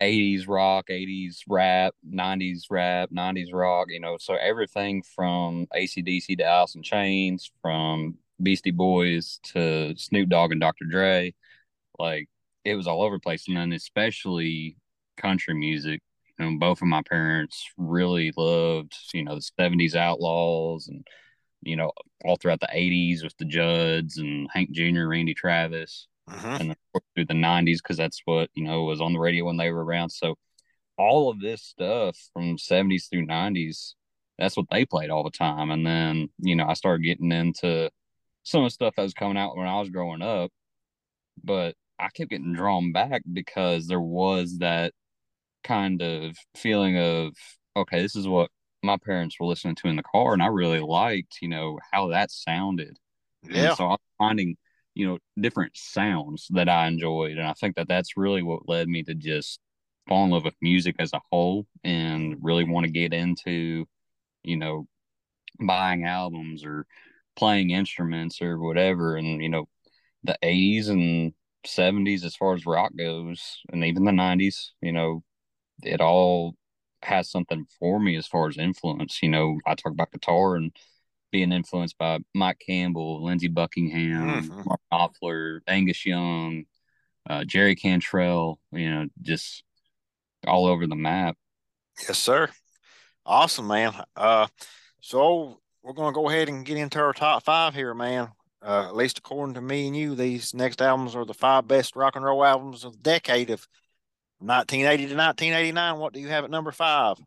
B: 80s rock, 80s rap, 90s rap, 90s rock, you know, so everything from ACDC to Alice in Chains, from Beastie Boys to Snoop Dogg and Dr. Dre, like it was all over the place. And then especially country music. You know, both of my parents really loved, you know, the 70s outlaws and, you know, all throughout the 80s with the Judds and Hank Jr., Randy Travis uh-huh. and through the 90s because that's what you know was on the radio when they were around so all of this stuff from 70s through 90s that's what they played all the time and then you know i started getting into some of the stuff that was coming out when i was growing up but i kept getting drawn back because there was that kind of feeling of okay this is what my parents were listening to in the car and i really liked you know how that sounded.
A: Yeah.
B: and so i was finding you know different sounds that I enjoyed, and I think that that's really what led me to just fall in love with music as a whole and really want to get into you know buying albums or playing instruments or whatever and you know the 80s and 70s as far as rock goes and even the 90s you know it all has something for me as far as influence you know i talk about guitar and being influenced by Mike Campbell, Lindsey Buckingham, mm-hmm. Mark Knopfler, Angus Young, uh, Jerry Cantrell, you know, just all over the map.
A: Yes, sir. Awesome, man. Uh, so we're going to go ahead and get into our top five here, man. Uh, at least according to me and you, these next albums are the five best rock and roll albums of the decade of 1980 to 1989. What do you have at number five?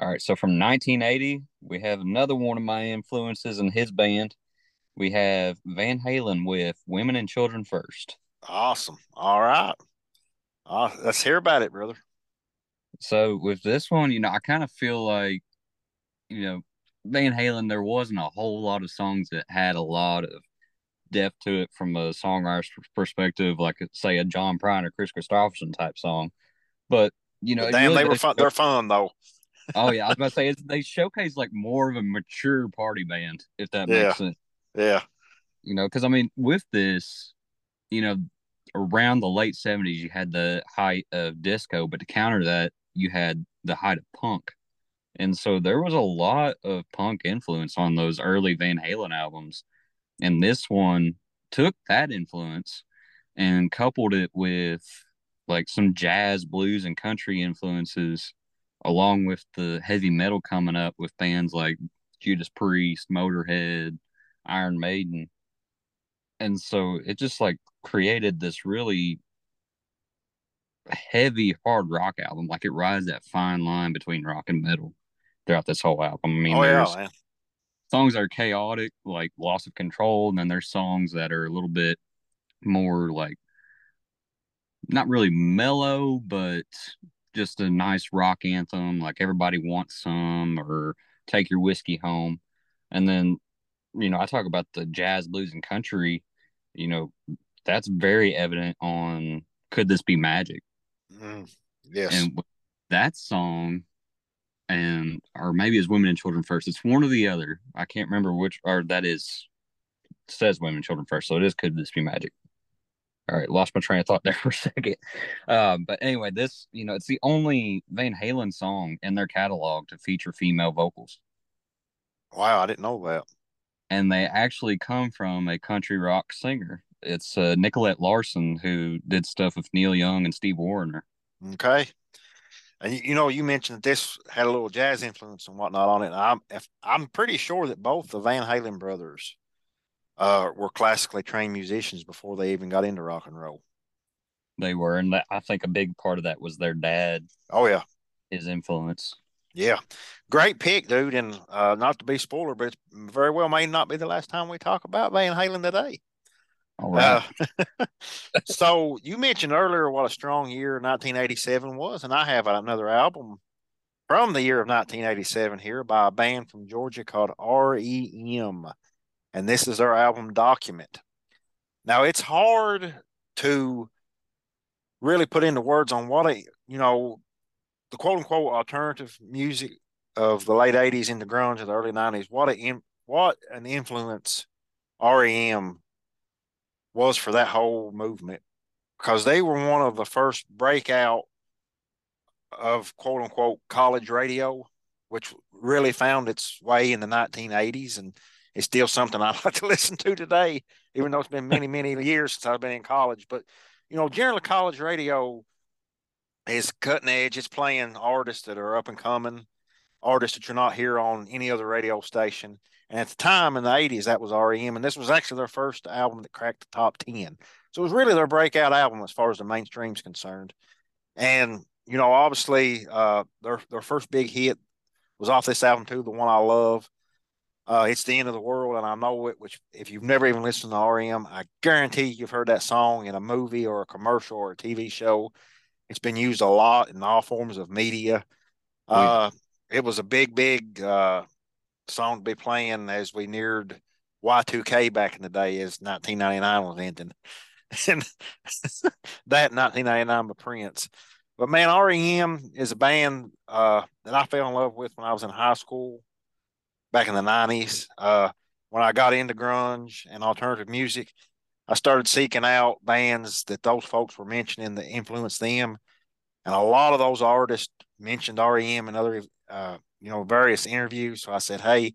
B: All right, so from 1980, we have another one of my influences in his band. We have Van Halen with Women and Children First.
A: Awesome. All right. Uh, let's hear about it, brother.
B: So with this one, you know, I kind of feel like, you know, Van Halen, there wasn't a whole lot of songs that had a lot of depth to it from a songwriter's perspective, like uh, say a John Prine or Kris Kristofferson type song. But you know,
A: but damn, really they were fun. They're fun though
B: oh yeah, I was about to say they showcase like more of a mature party band, if that
A: yeah.
B: makes sense.
A: Yeah.
B: You know, because I mean, with this, you know, around the late seventies, you had the height of disco, but to counter that, you had the height of punk, and so there was a lot of punk influence on those early Van Halen albums, and this one took that influence and coupled it with like some jazz, blues, and country influences along with the heavy metal coming up with bands like Judas Priest, Motorhead, Iron Maiden. And so it just like created this really heavy hard rock album. Like it rides that fine line between rock and metal throughout this whole album. I mean, oh, there's yeah, songs that are chaotic, like loss of control, and then there's songs that are a little bit more like not really mellow, but just a nice rock anthem, like everybody wants some, or take your whiskey home. And then, you know, I talk about the jazz, blues, and country. You know, that's very evident on "Could This Be Magic?"
A: Mm, yes,
B: and that song, and or maybe it's "Women and Children First. It's one or the other. I can't remember which, or that is says "Women and Children First. So it is "Could This Be Magic?" all right, lost my train of thought there for a second. Um, but anyway, this, you know, it's the only Van Halen song in their catalog to feature female vocals.
A: Wow, I didn't know that.
B: And they actually come from a country rock singer. It's uh, Nicolette Larson who did stuff with Neil Young and Steve Wariner.
A: Okay. And you know, you mentioned that this had a little jazz influence and whatnot on it. I'm I'm pretty sure that both the Van Halen brothers uh, were classically trained musicians before they even got into rock and roll.
B: They were, and I think a big part of that was their dad.
A: Oh yeah,
B: his influence.
A: Yeah, great pick, dude. And uh, not to be spoiler, but it very well may not be the last time we talk about Van Halen today. All right. Uh, so you mentioned earlier what a strong year 1987 was, and I have another album from the year of 1987 here by a band from Georgia called REM, and this is their album Document. Now it's hard to really put into words on what a you know the quote unquote alternative music of the late 80s into grunge of the early 90s what a what an influence REM was for that whole movement because they were one of the first breakout of quote unquote college radio which really found its way in the 1980s and it's still something I like to listen to today even though it's been many many years since I've been in college but you know, generally college radio is cutting edge. It's playing artists that are up and coming, artists that you're not here on any other radio station. And at the time in the 80s, that was REM. And this was actually their first album that cracked the top 10. So it was really their breakout album as far as the mainstream's concerned. And, you know, obviously, uh, their, their first big hit was off this album, too, the one I love. Uh, it's the end of the world, and I know it. Which, if you've never even listened to REM, I guarantee you've heard that song in a movie or a commercial or a TV show. It's been used a lot in all forms of media. Uh, it was a big, big uh, song to be playing as we neared Y2K back in the day, as 1999 was ending, and that 1999 by Prince. But man, REM is a band uh, that I fell in love with when I was in high school back in the 90s. Uh, when I got into grunge and alternative music, I started seeking out bands that those folks were mentioning that influenced them. And a lot of those artists mentioned REM and other, uh, you know, various interviews. So I said, hey,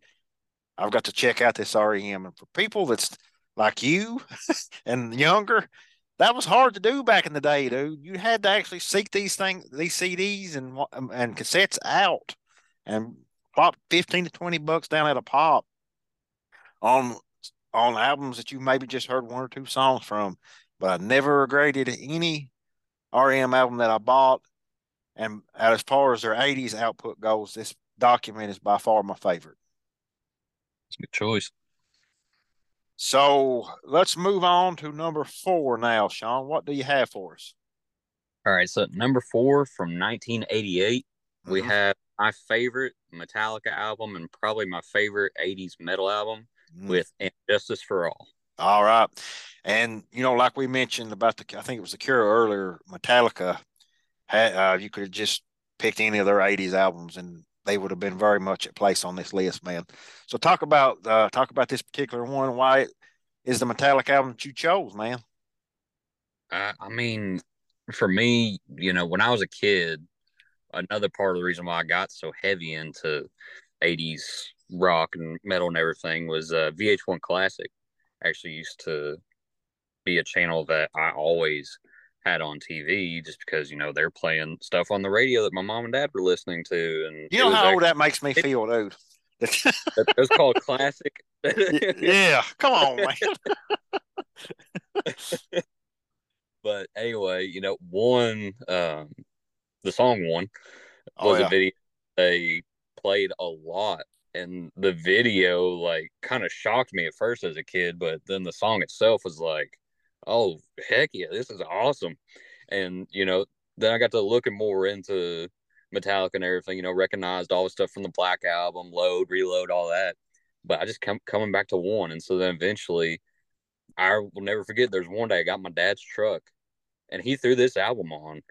A: I've got to check out this REM. And for people that's like you and younger, that was hard to do back in the day, dude. You had to actually seek these things, these CDs and um, and cassettes out, and pop 15 to 20 bucks down at a pop on on albums that you maybe just heard one or two songs from. But I never regretted any REM album that I bought. And as far as their 80s output goes, this document is by far my favorite.
B: It's a good choice.
A: So let's move on to number four now, Shawn. What do you have for us?
B: All right. So number four from 1988, mm-hmm. we have my favorite Metallica album and probably my favorite 80s metal album mm. with Justice for All.
A: All right. And, you know, like we mentioned about the, I think it was the Cure earlier, Metallica, had, uh, you could have just picked any of their 80s albums and they would have been very much at place on this list, man. So talk about, uh, talk about this particular one. Why it is the metallic album that you chose, man?
B: Uh, I mean, for me, you know, when I was a kid, another part of the reason why I got so heavy into 80s rock and metal and everything was uh, VH1 Classic. Actually, used to be a channel that I always had on TV just because you know they're playing stuff on the radio that my mom and dad were listening to. And
A: you know how actually, that makes me feel, dude.
B: it was called Classic.
A: yeah, come on, man.
B: but anyway, you know, one um, the song one was oh, yeah. a video they played a lot and the video like kind of shocked me at first as a kid but then the song itself was like oh heck yeah this is awesome. And you know then i got to looking more into metallica and everything you know recognized all the stuff from the black album load reload all that. But i just come coming back to one. And so then eventually i will never forget there's one day i got my dad's truck and he threw this album on.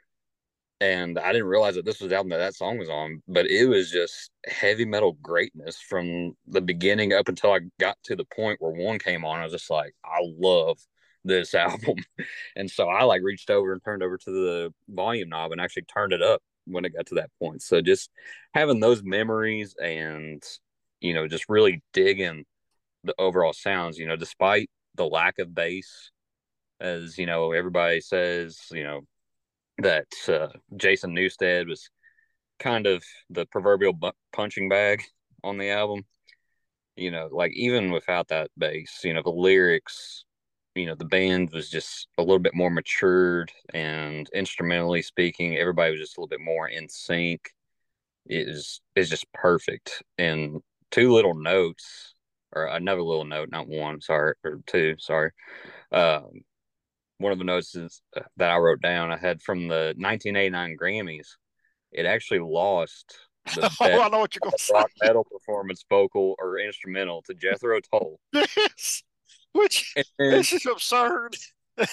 B: And I didn't realize that this was the album that that song was on, but it was just heavy metal greatness from the beginning up until I got to the point where one came on. I was just like, I love this album, and so I like reached over and turned over to the volume knob and actually turned it up when it got to that point. So just having those memories and you know just really digging the overall sounds, you know, despite the lack of bass, as you know everybody says, you know that uh, Jason Newsted was kind of the proverbial bu- punching bag on the album. You know, like even without that bass, you know, the lyrics, you know, the band was just a little bit more matured and instrumentally speaking, everybody was just a little bit more in sync. It is is just perfect. And two little notes or another little note, not one, sorry, or two, sorry. Um, one of the notes is, uh, that I wrote down I had from the 1989 Grammys. It actually lost
A: the oh, I know what you're going to say.
B: rock metal performance vocal or instrumental to Jethro Tull.
A: Yes, which this is absurd.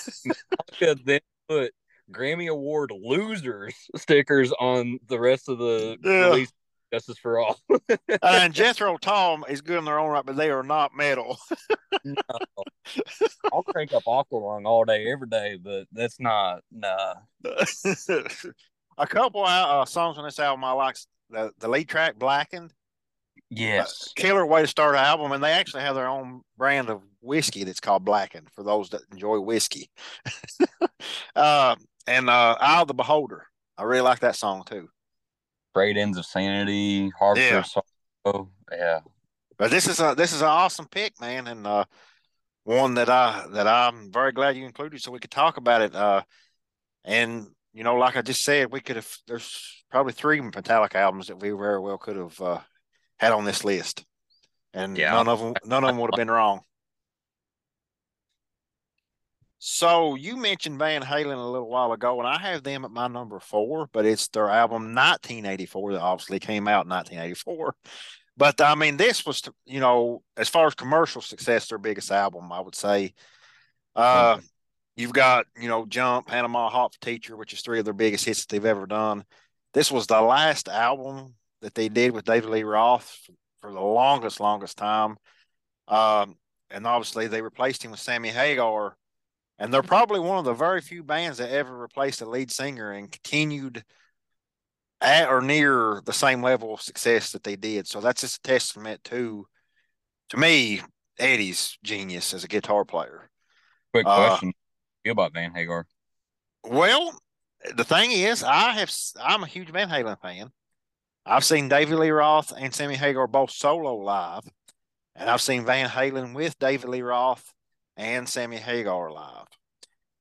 B: then put Grammy Award losers stickers on the rest of the yeah. release Justice for All.
A: uh, and Jethro Tom is good in their own right, but they are not metal. no.
B: I'll crank up Aqualung all day, every day, but that's not nah.
A: a couple uh, songs on this album I like. The, the lead track, Blackened.
B: Yes.
A: Uh, killer way to start an album. And they actually have their own brand of whiskey that's called Blackened for those that enjoy whiskey. uh, and uh, Eye of the Beholder. I really like that song too.
B: Frayed Ends of Sanity, Hard yeah.
A: Sorrow. Yeah. But this is a this is an awesome pick, man, and uh, one that I that I'm very glad you included so we could talk about it. Uh, and you know, like I just said, we could have there's probably three Metallica albums that we very well could have uh, had on this list, and yeah. none of them none of them would have been wrong. So you mentioned Van Halen a little while ago, and I have them at my number four, but it's their album 1984 that obviously came out in 1984. But I mean, this was, you know, as far as commercial success, their biggest album, I would say. Uh, you've got, you know, Jump, Panama Hot for Teacher, which is three of their biggest hits that they've ever done. This was the last album that they did with David Lee Roth for the longest, longest time. Um, and obviously they replaced him with Sammy Hagar and they're probably one of the very few bands that ever replaced a lead singer and continued at or near the same level of success that they did. So that's just a testament to, to me, Eddie's genius as a guitar player.
B: Quick uh, question: uh, about Van Hagar?
A: Well, the thing is, I have I'm a huge Van Halen fan. I've seen David Lee Roth and Sammy Hagar both solo live, and I've seen Van Halen with David Lee Roth and Sammy Hagar live.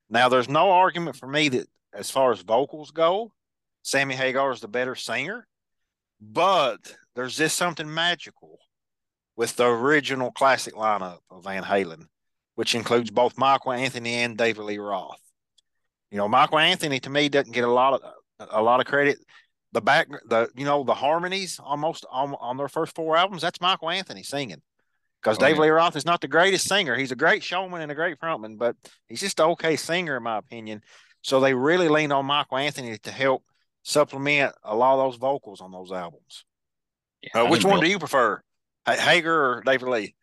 A: Now, there's no argument for me that as far as vocals go, Sammy Hagar is the better singer, but there's just something magical with the original classic lineup of Van Halen, which includes both Michael Anthony and David Lee Roth. You know, Michael Anthony to me doesn't get a lot of a lot of credit. The back, the you know, the harmonies almost on, on their first four albums, that's Michael Anthony singing because oh, Dave yeah. Lee Roth is not the greatest singer. He's a great showman and a great frontman, but he's just an okay singer, in my opinion. So they really leaned on Michael Anthony to help supplement a lot of those vocals on those albums. Yeah, uh, which one do you prefer, Hagar or David Lee?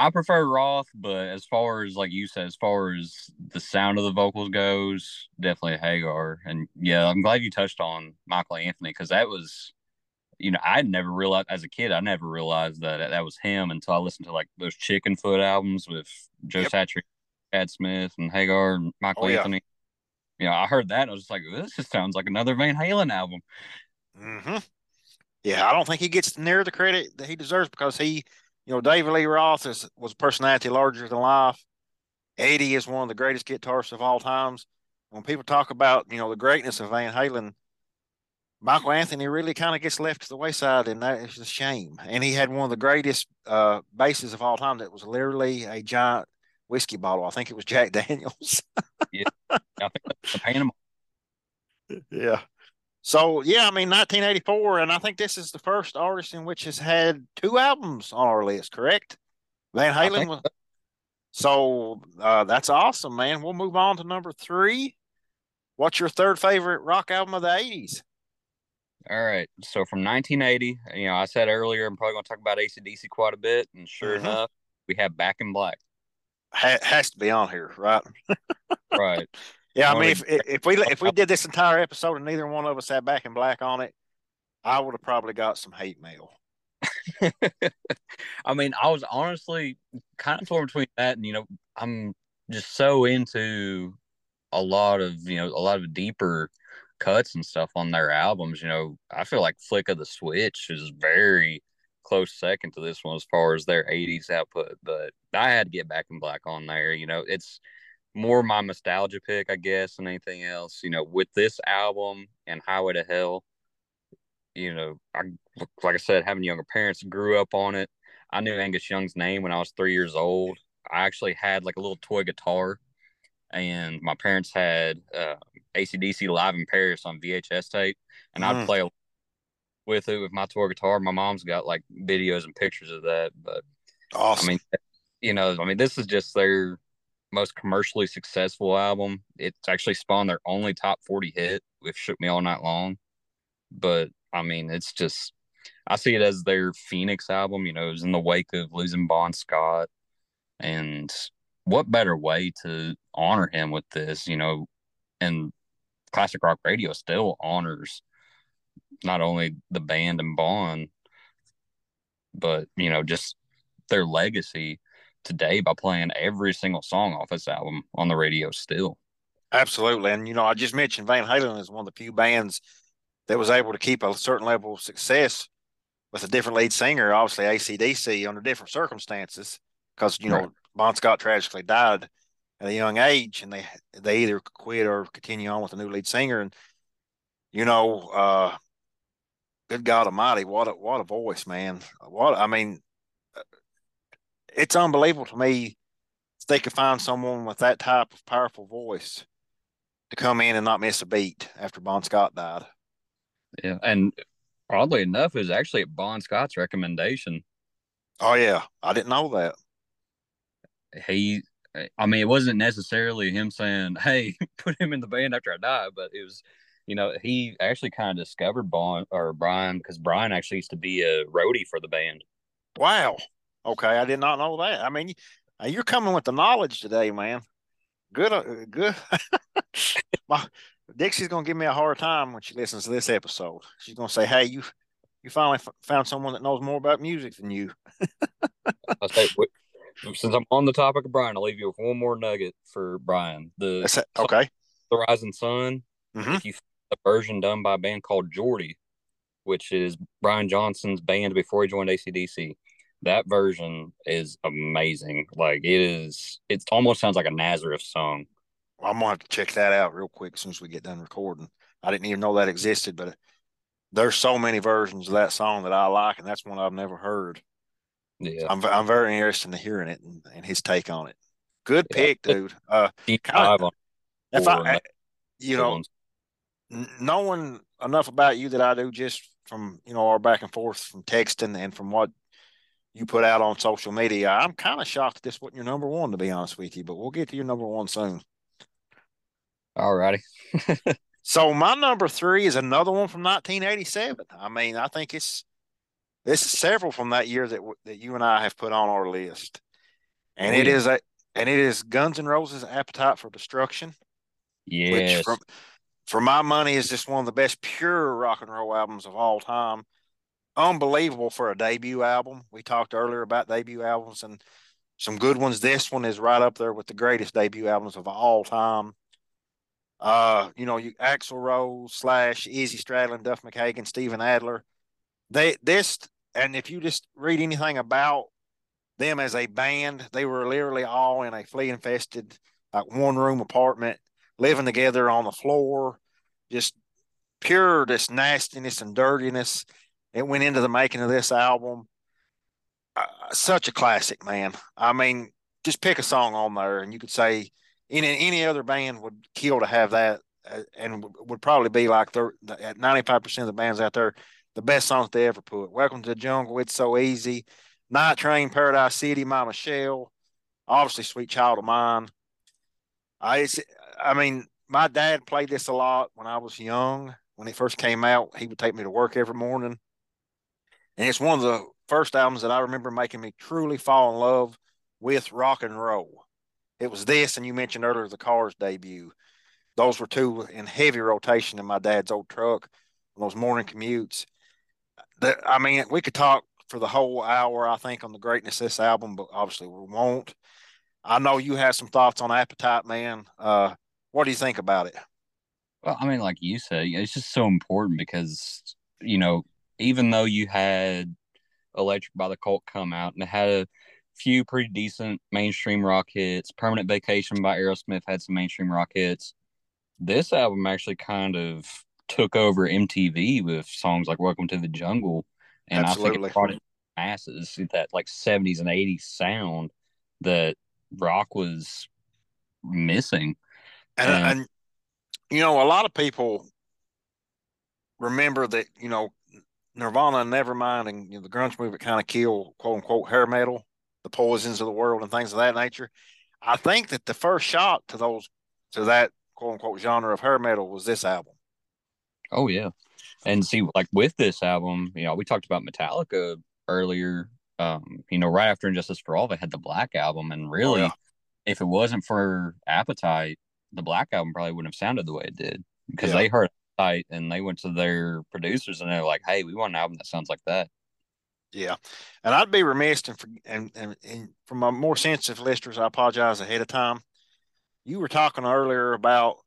B: I prefer Roth, but as far as like you said, as far as the sound of the vocals goes, definitely Hagar. And yeah, I'm glad you touched on Michael Anthony because that was you know, I never realized as a kid, I never realized that that was him until I listened to like those Chicken Chickenfoot albums with Joe yep. Satriani, Chad Smith, and Hagar and Michael oh, Anthony. Yeah. You know, I heard that and I was just like, this just sounds like another Van Halen album.
A: Mm-hmm. Yeah, I don't think he gets near the credit that he deserves because he, you know, David Lee Roth is, was a personality larger than life. Eddie is one of the greatest guitarists of all times. When people talk about, you know, the greatness of Van Halen, Michael Anthony really kind of gets left to the wayside, and that is a shame. And he had one of the greatest uh, basses of all time that was literally a giant whiskey bottle. I think it was Jack Daniels.
B: yeah, I think the Panama.
A: Yeah. So yeah, I mean 1984, and I think this is the first artist in which has had two albums on our list. Correct? Van Halen was. So uh, that's awesome, man. We'll move on to number three. What's your third favorite rock album of the 80s?
B: All right. So from 1980, you know, I said earlier, I'm probably going to talk about ACDC quite a bit. And sure mm-hmm. enough, we have Back in Black.
A: Ha- has to be on here, right?
B: right.
A: Yeah. I mean, if, if we if we did this entire episode and neither one of us had Back in Black on it, I would have probably got some hate mail.
B: I mean, I was honestly kind of torn between that and, you know, I'm just so into a lot of, you know, a lot of deeper cuts and stuff on their albums. You know, I feel like Flick of the Switch is very close second to this one as far as their 80s output, but I had to get back in black on there. You know, it's more my nostalgia pick, I guess, than anything else. You know, with this album and Highway to Hell, you know, I like I said, having younger parents grew up on it. I knew Angus Young's name when I was three years old. I actually had like a little toy guitar, and my parents had uh, ACDC Live in Paris on VHS tape, and mm. I'd play with it with my toy guitar. My mom's got like videos and pictures of that, but
A: awesome.
B: I mean, you know, I mean, this is just their most commercially successful album. It's actually spawned their only top 40 hit, which shook me all night long. But I mean, it's just, I see it as their Phoenix album. You know, it was in the wake of losing Bon Scott. And what better way to honor him with this, you know? And classic rock radio still honors not only the band and Bon, but, you know, just their legacy today by playing every single song off this album on the radio still.
A: Absolutely. And, you know, I just mentioned Van Halen is one of the few bands that was able to keep a certain level of success with a different lead singer, obviously ACDC under different circumstances, because, you know, right. Bon Scott tragically died at a young age and they, they either quit or continue on with a new lead singer. And, you know, uh, good God Almighty, what a, what a voice, man. What, I mean, it's unbelievable to me they could find someone with that type of powerful voice to come in and not miss a beat after Bon Scott died.
B: Yeah, and oddly enough, it was actually at Bon Scott's recommendation.
A: Oh yeah, I didn't know that.
B: He, I mean, it wasn't necessarily him saying, "Hey, put him in the band after I die," but it was, you know, he actually kind of discovered Bon or Brian because Brian actually used to be a roadie for the band.
A: Wow. Okay, I did not know that. I mean, you're coming with the knowledge today, man. Good, uh, good. My Dixie's gonna give me a hard time when she listens to this episode. She's gonna say, "Hey, you, you finally f- found someone that knows more about music than you."
B: I'll say, since I'm on the topic of Brian, I'll leave you with one more nugget for Brian. The
A: That's okay,
B: the Rising Sun. Mm-hmm. If you a version done by a band called Geordie, which is Brian Johnson's band before he joined ACDC that version is amazing. Like it is, it almost sounds like a Nazareth song.
A: I'm gonna have to check that out real quick as soon as we get done recording. I didn't even know that existed, but there's so many versions of that song that I like, and that's one I've never heard. Yeah, I'm I'm very interested in hearing it and, and his take on it. Good yeah. pick, dude. Uh, kinda, if I, you know, knowing enough about you that I do, just from you know our back and forth from texting and from what you put out on social media. I'm kind of shocked that this wasn't your number one, to be honest with you, but we'll get to your number one soon.
B: All righty.
A: so my number three is another one from 1987. I mean, I think it's this is several from that year that that you and I have put on our list, and it is a and it is Guns N' Roses' "Appetite for Destruction."
B: Yes. Which, from,
A: for my money, is just one of the best pure rock and roll albums of all time unbelievable for a debut album. We talked earlier about debut albums and some good ones. This one is right up there with the greatest debut albums of all time. Uh, you know, you Axl Rose slash Izzy Stradlin, Duff McKagan, Steven Adler. They this and if you just read anything about them as a band, they were literally all in a flea infested like one room apartment, living together on the floor, just pure this nastiness and dirtiness it went into the making of this album. Uh, such a classic, man. I mean, just pick a song on there, and you could say any any other band would kill to have that, uh, and would probably be like at ninety five percent of the bands out there, the best songs they ever put. Welcome to the Jungle, It's So Easy, Night Train, Paradise City, My Michelle, obviously Sweet Child of Mine. I I mean, my dad played this a lot when I was young. When it first came out, he would take me to work every morning and it's one of the first albums that I remember making me truly fall in love with rock and roll. It was this, and you mentioned earlier the Cars debut. Those were two in heavy rotation in my dad's old truck on those morning commutes. I mean, we could talk for the whole hour, I think, on the greatness of this album, but obviously we won't. I know you have some thoughts on Appetite Man. Uh, what do you think about it?
B: Well, I mean, like you said, it's just so important because, you know, even though you had Electric by the Cult come out and it had a few pretty decent mainstream rock hits, Permanent Vacation by Aerosmith had some mainstream rock hits. This album actually kind of took over MTV with songs like Welcome to the Jungle. And Absolutely. I think it brought it masses, that like 70s and 80s sound that rock was missing.
A: And, and, and you know, a lot of people remember that, you know, Nirvana Nevermind and you know, the grunge movement kind of killed quote unquote hair metal, the poisons of the world and things of that nature. I think that the first shot to those to that quote unquote genre of hair metal was this album.
B: Oh yeah. And see, like with this album, you know, we talked about Metallica earlier. Um, you know, right after And Justice for All, they had the Black album, and really, oh, yeah. if it wasn't for Appetite, the Black album probably wouldn't have sounded the way it did because yeah. they heard And they went to their producers and they're like, "Hey, we want an album that sounds like that."
A: Yeah, and I'd be remiss and for and, and, and from my more sensitive listeners, I apologize ahead of time. You were talking earlier about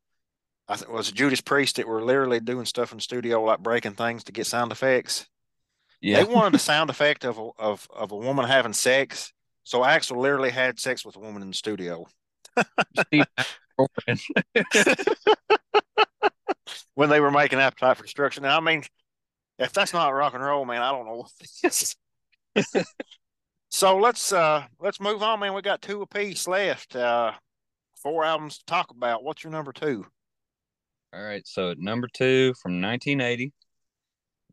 A: I think it was Judas Priest that were literally doing stuff in the studio like breaking things to get sound effects. Yeah, they wanted a sound effect of a, of of a woman having sex, so Axl literally had sex with a woman in the studio. when they were making Appetite for Destruction. Now, I mean, if that's not rock and roll, man, I don't know what this is. so let's uh let's move on, man. We got two apiece left. Uh four albums to talk about. What's your number two?
B: All right, so number two from 1980.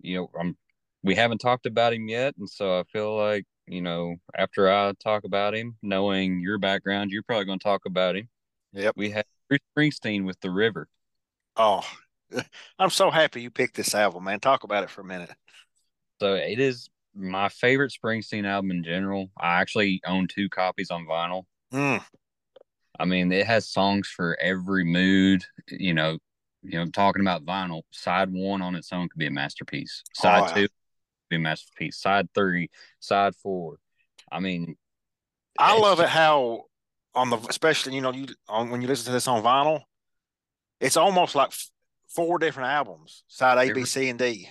B: You know, I'm we haven't talked about him yet, and so I feel like you know after I talk about him, knowing your background, you're probably going to talk about him.
A: Yep.
B: We have Bruce Springsteen with The River.
A: Oh, I'm so happy you picked this album, man. Talk about it for a minute.
B: So it is my favorite Springsteen album in general. I actually own two copies on vinyl.
A: Mm.
B: I mean, it has songs for every mood. You know, you know, talking about vinyl. Side one on its own could be a masterpiece. Side oh, two, be a masterpiece. Side three, side four. I mean,
A: I love it how on the especially you know you on when you listen to this on vinyl, it's almost like four different albums, side A, B, C, and D.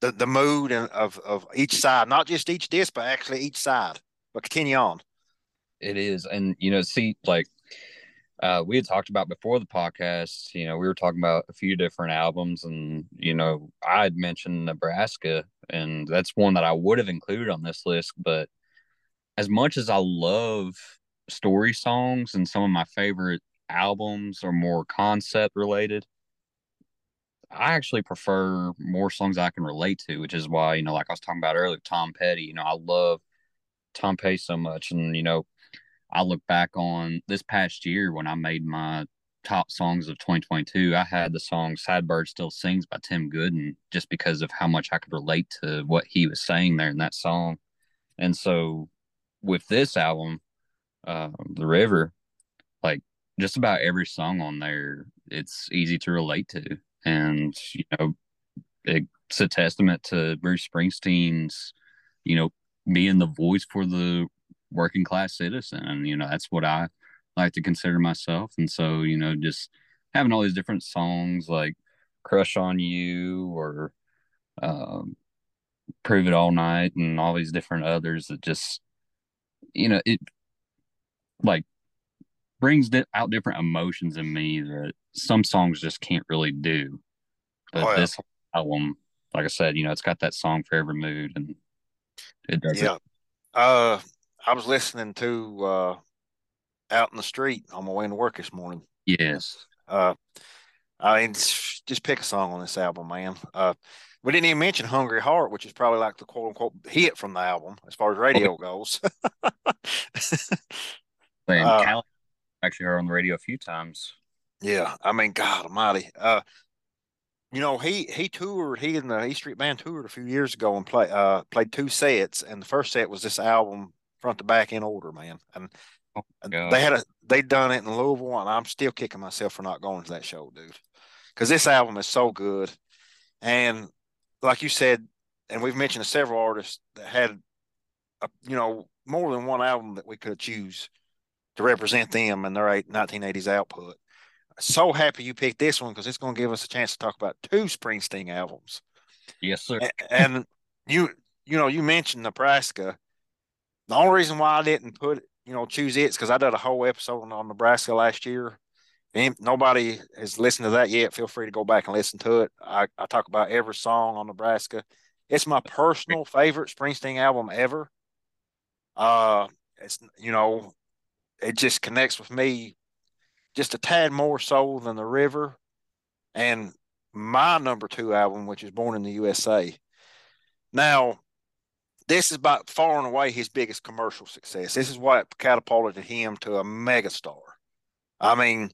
A: The the mood and of of each side, not just each disc, but actually each side. But continue on.
B: It is, and you know, see, like uh, we had talked about before the podcast. You know, we were talking about a few different albums, and you know, I had mentioned Nebraska, and that's one that I would have included on this list. But as much as I love story songs, and some of my favorite albums are more concept related, I actually prefer more songs I can relate to, which is why, you know, like I was talking about earlier, Tom Petty, you know, I love Tom Petty so much. And, you know, I look back on this past year when I made my top songs of 2022, I had the song Sad Bird Still Sings by Tim Gooden just because of how much I could relate to what he was saying there in that song. And so with this album, uh, The River, like just about every song on there, it's easy to relate to and you know it's a testament to Bruce Springsteen's you know being the voice for the working class citizen. And you know that's what I like to consider myself. And so you know just having all these different songs like crush on you or um, prove it all night and all these different others that just you know it like brings out different emotions in me that some songs just can't really do. But oh, yeah. this album, like I said, you know, it's got that song for every mood, and it does. Yeah. It.
A: Uh, I was listening to uh, out in the street on my way to work this morning.
B: Yes.
A: Uh, I mean, just pick a song on this album, man. Uh, we didn't even mention "Hungry Heart," which is probably like the quote unquote hit from the album as far as radio goes.
B: Man, uh, actually heard on the radio a few times.
A: Yeah, I mean, God Almighty. Uh, you know, he he toured. He and the E Street Band toured a few years ago and play uh played two sets, and the first set was this album front to back in order, man. And oh, they had a they done it in Louisville, and I'm still kicking myself for not going to that show, dude. Because this album is so good, and like you said, and we've mentioned several artists that had, a, you know, more than one album that we could choose to represent them and their 1980s output. So happy you picked this one because it's going to give us a chance to talk about two Springsteen albums.
B: Yes, sir.
A: And, and you, you know, you mentioned Nebraska. The only reason why I didn't put, you know, choose it is because I did a whole episode on Nebraska last year. And nobody has listened to that yet. Feel free to go back and listen to it. I, I talk about every song on Nebraska. It's my personal favorite Springsteen album ever. Uh, it's you know, it just connects with me just a tad more soul than the River, and my number two album, which is Born in the USA. Now, this is by far and away his biggest commercial success. This is what catapulted him to a megastar. I mean,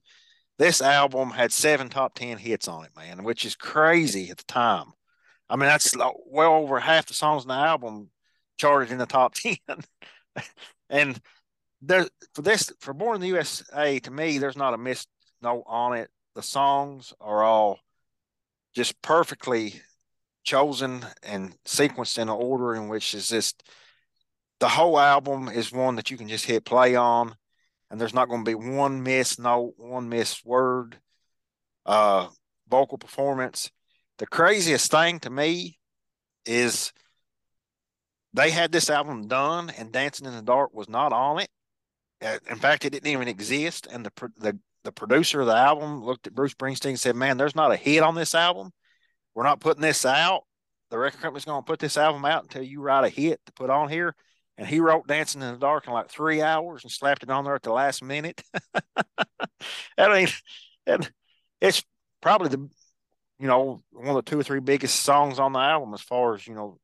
A: this album had seven top 10 hits on it, man, which is crazy at the time. I mean, that's well over half the songs in the album charted in the top 10. and there for this for Born in the USA, to me, there's not a missed note on it. The songs are all just perfectly chosen and sequenced in an order in which is just the whole album is one that you can just hit play on and there's not going to be one miss note, one miss word, uh, vocal performance. The craziest thing to me is they had this album done and Dancing in the Dark was not on it. In fact, it didn't even exist. And the, the, the producer of the album looked at Bruce Springsteen and said, man, there's not a hit on this album. We're not putting this out. The record company's going to put this album out until you write a hit to put on here. And he wrote Dancing in the Dark in like three hours and slapped it on there at the last minute. I mean, and it's probably the, you know, one of the two or three biggest songs on the album as far as, you know,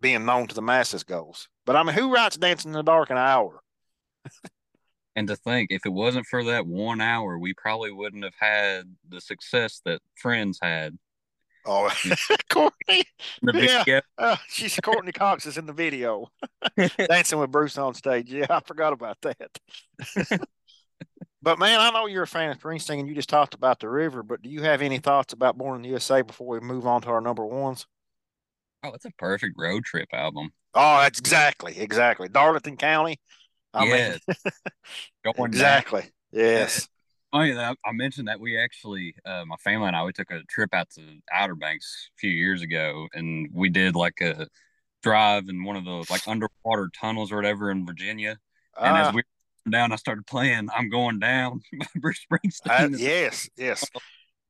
A: being known to the masses goes. But I mean, who writes Dancing in the Dark in an hour?
B: And to think, if it wasn't for that one hour, we probably wouldn't have had the success that Friends had.
A: Oh, Courteney. yeah. Uh, she's Courteney Cox is in the video dancing with Bruce on stage. Yeah, I forgot about that. but man, I know you're a fan of Springsteen and you just talked about the river, but do you have any thoughts about Born in the USA before we move on to our number ones?
B: Oh, it's a perfect road trip album.
A: Oh, that's exactly, exactly. Darlington County.
B: I yeah.
A: Mean, exactly. Back. Yes
B: funny that I mentioned that we actually, uh, my family and I, we took a trip out to Outer Banks a few years ago, and we did like a drive in one of the like underwater tunnels or whatever in Virginia. And as ah. we were down, I started playing "I'm Going Down" by Bruce Springsteen.
A: Uh, yes, yes.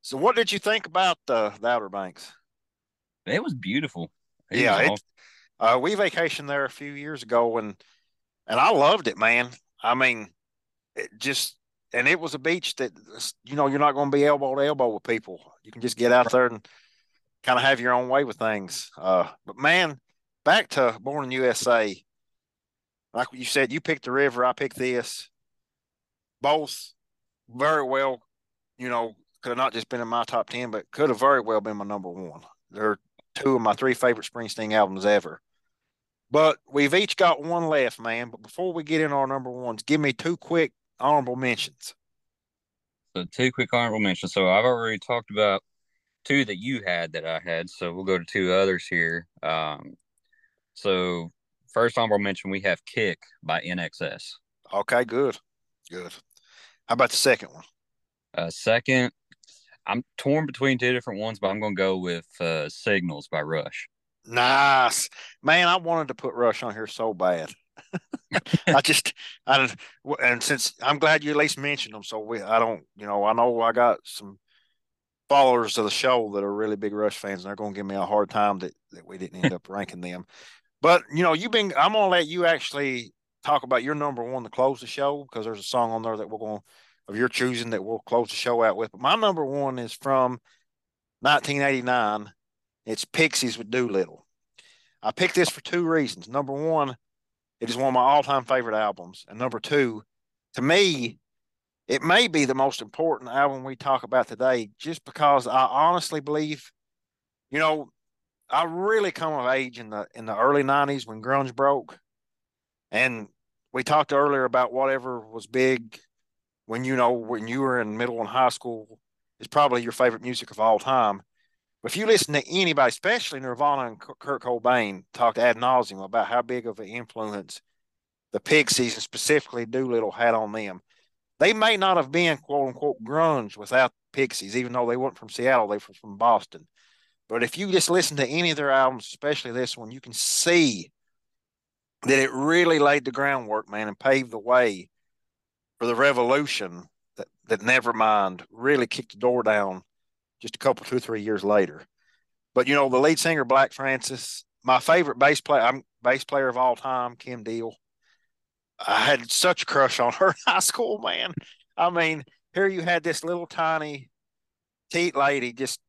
A: So, what did you think about the, the Outer Banks?
B: It was beautiful.
A: It yeah, was it, uh, we vacationed there a few years ago, and and I loved it, man. I mean, it just and it was a beach that you know you're not going to be elbow to elbow with people. You can just get out there and kind of have your own way with things. Uh, but man, back to Born in USA. Like you said, you picked the river, I picked this. Both very well, you know, could have not just been in my top ten, but could have very well been my number one. They're two of my three favorite Springsteen albums ever. But we've each got one left, man. But before we get in our number ones, give me two quick honorable mentions.
B: So two quick honorable mentions. So I've already talked about two that you had that I had. So we'll go to two others here. Um, so first honorable mention we have "Kick" by INXS.
A: Okay, good, good. How about the second one?
B: Uh, second, I'm torn between two different ones, but I'm going to go with uh, "Signals" by Rush.
A: Nice, man. I wanted to put Rush on here so bad. I just, I don't, and since I'm glad you at least mentioned them, so we, I don't, you know, I know I got some followers of the show that are really big Rush fans, and they're going to give me a hard time that that we didn't end up ranking them. But you know, you've been, I'm going to let you actually talk about your number one to close the show because there's a song on there that we're going of your choosing that we'll close the show out with. But my number one is from 1989. It's Pixies with Doolittle. I picked this for two reasons. Number one, it is one of my all time favorite albums. And number two, to me, it may be the most important album we talk about today just because I honestly believe, you know, I really come of age in the in the early 90s when grunge broke. And we talked earlier about whatever was big when you know when you were in middle and high school is probably your favorite music of all time. If you listen to anybody, especially Nirvana and Kurt Cobain, talk ad nauseum about how big of an influence the Pixies and specifically Doolittle had on them. They may not have been quote unquote grunge without Pixies, even though they weren't from Seattle, they were from Boston. But if you just listen to any of their albums, especially this one, you can see that it really laid the groundwork, man, and paved the way for the revolution that, that Nevermind really kicked the door down just a couple, two, three years later. But you know, the lead singer, Black Francis, my favorite bass player, I'm bass player of all time, Kim Deal. I had such a crush on her in high school, man. I mean, here you had this little tiny teat lady just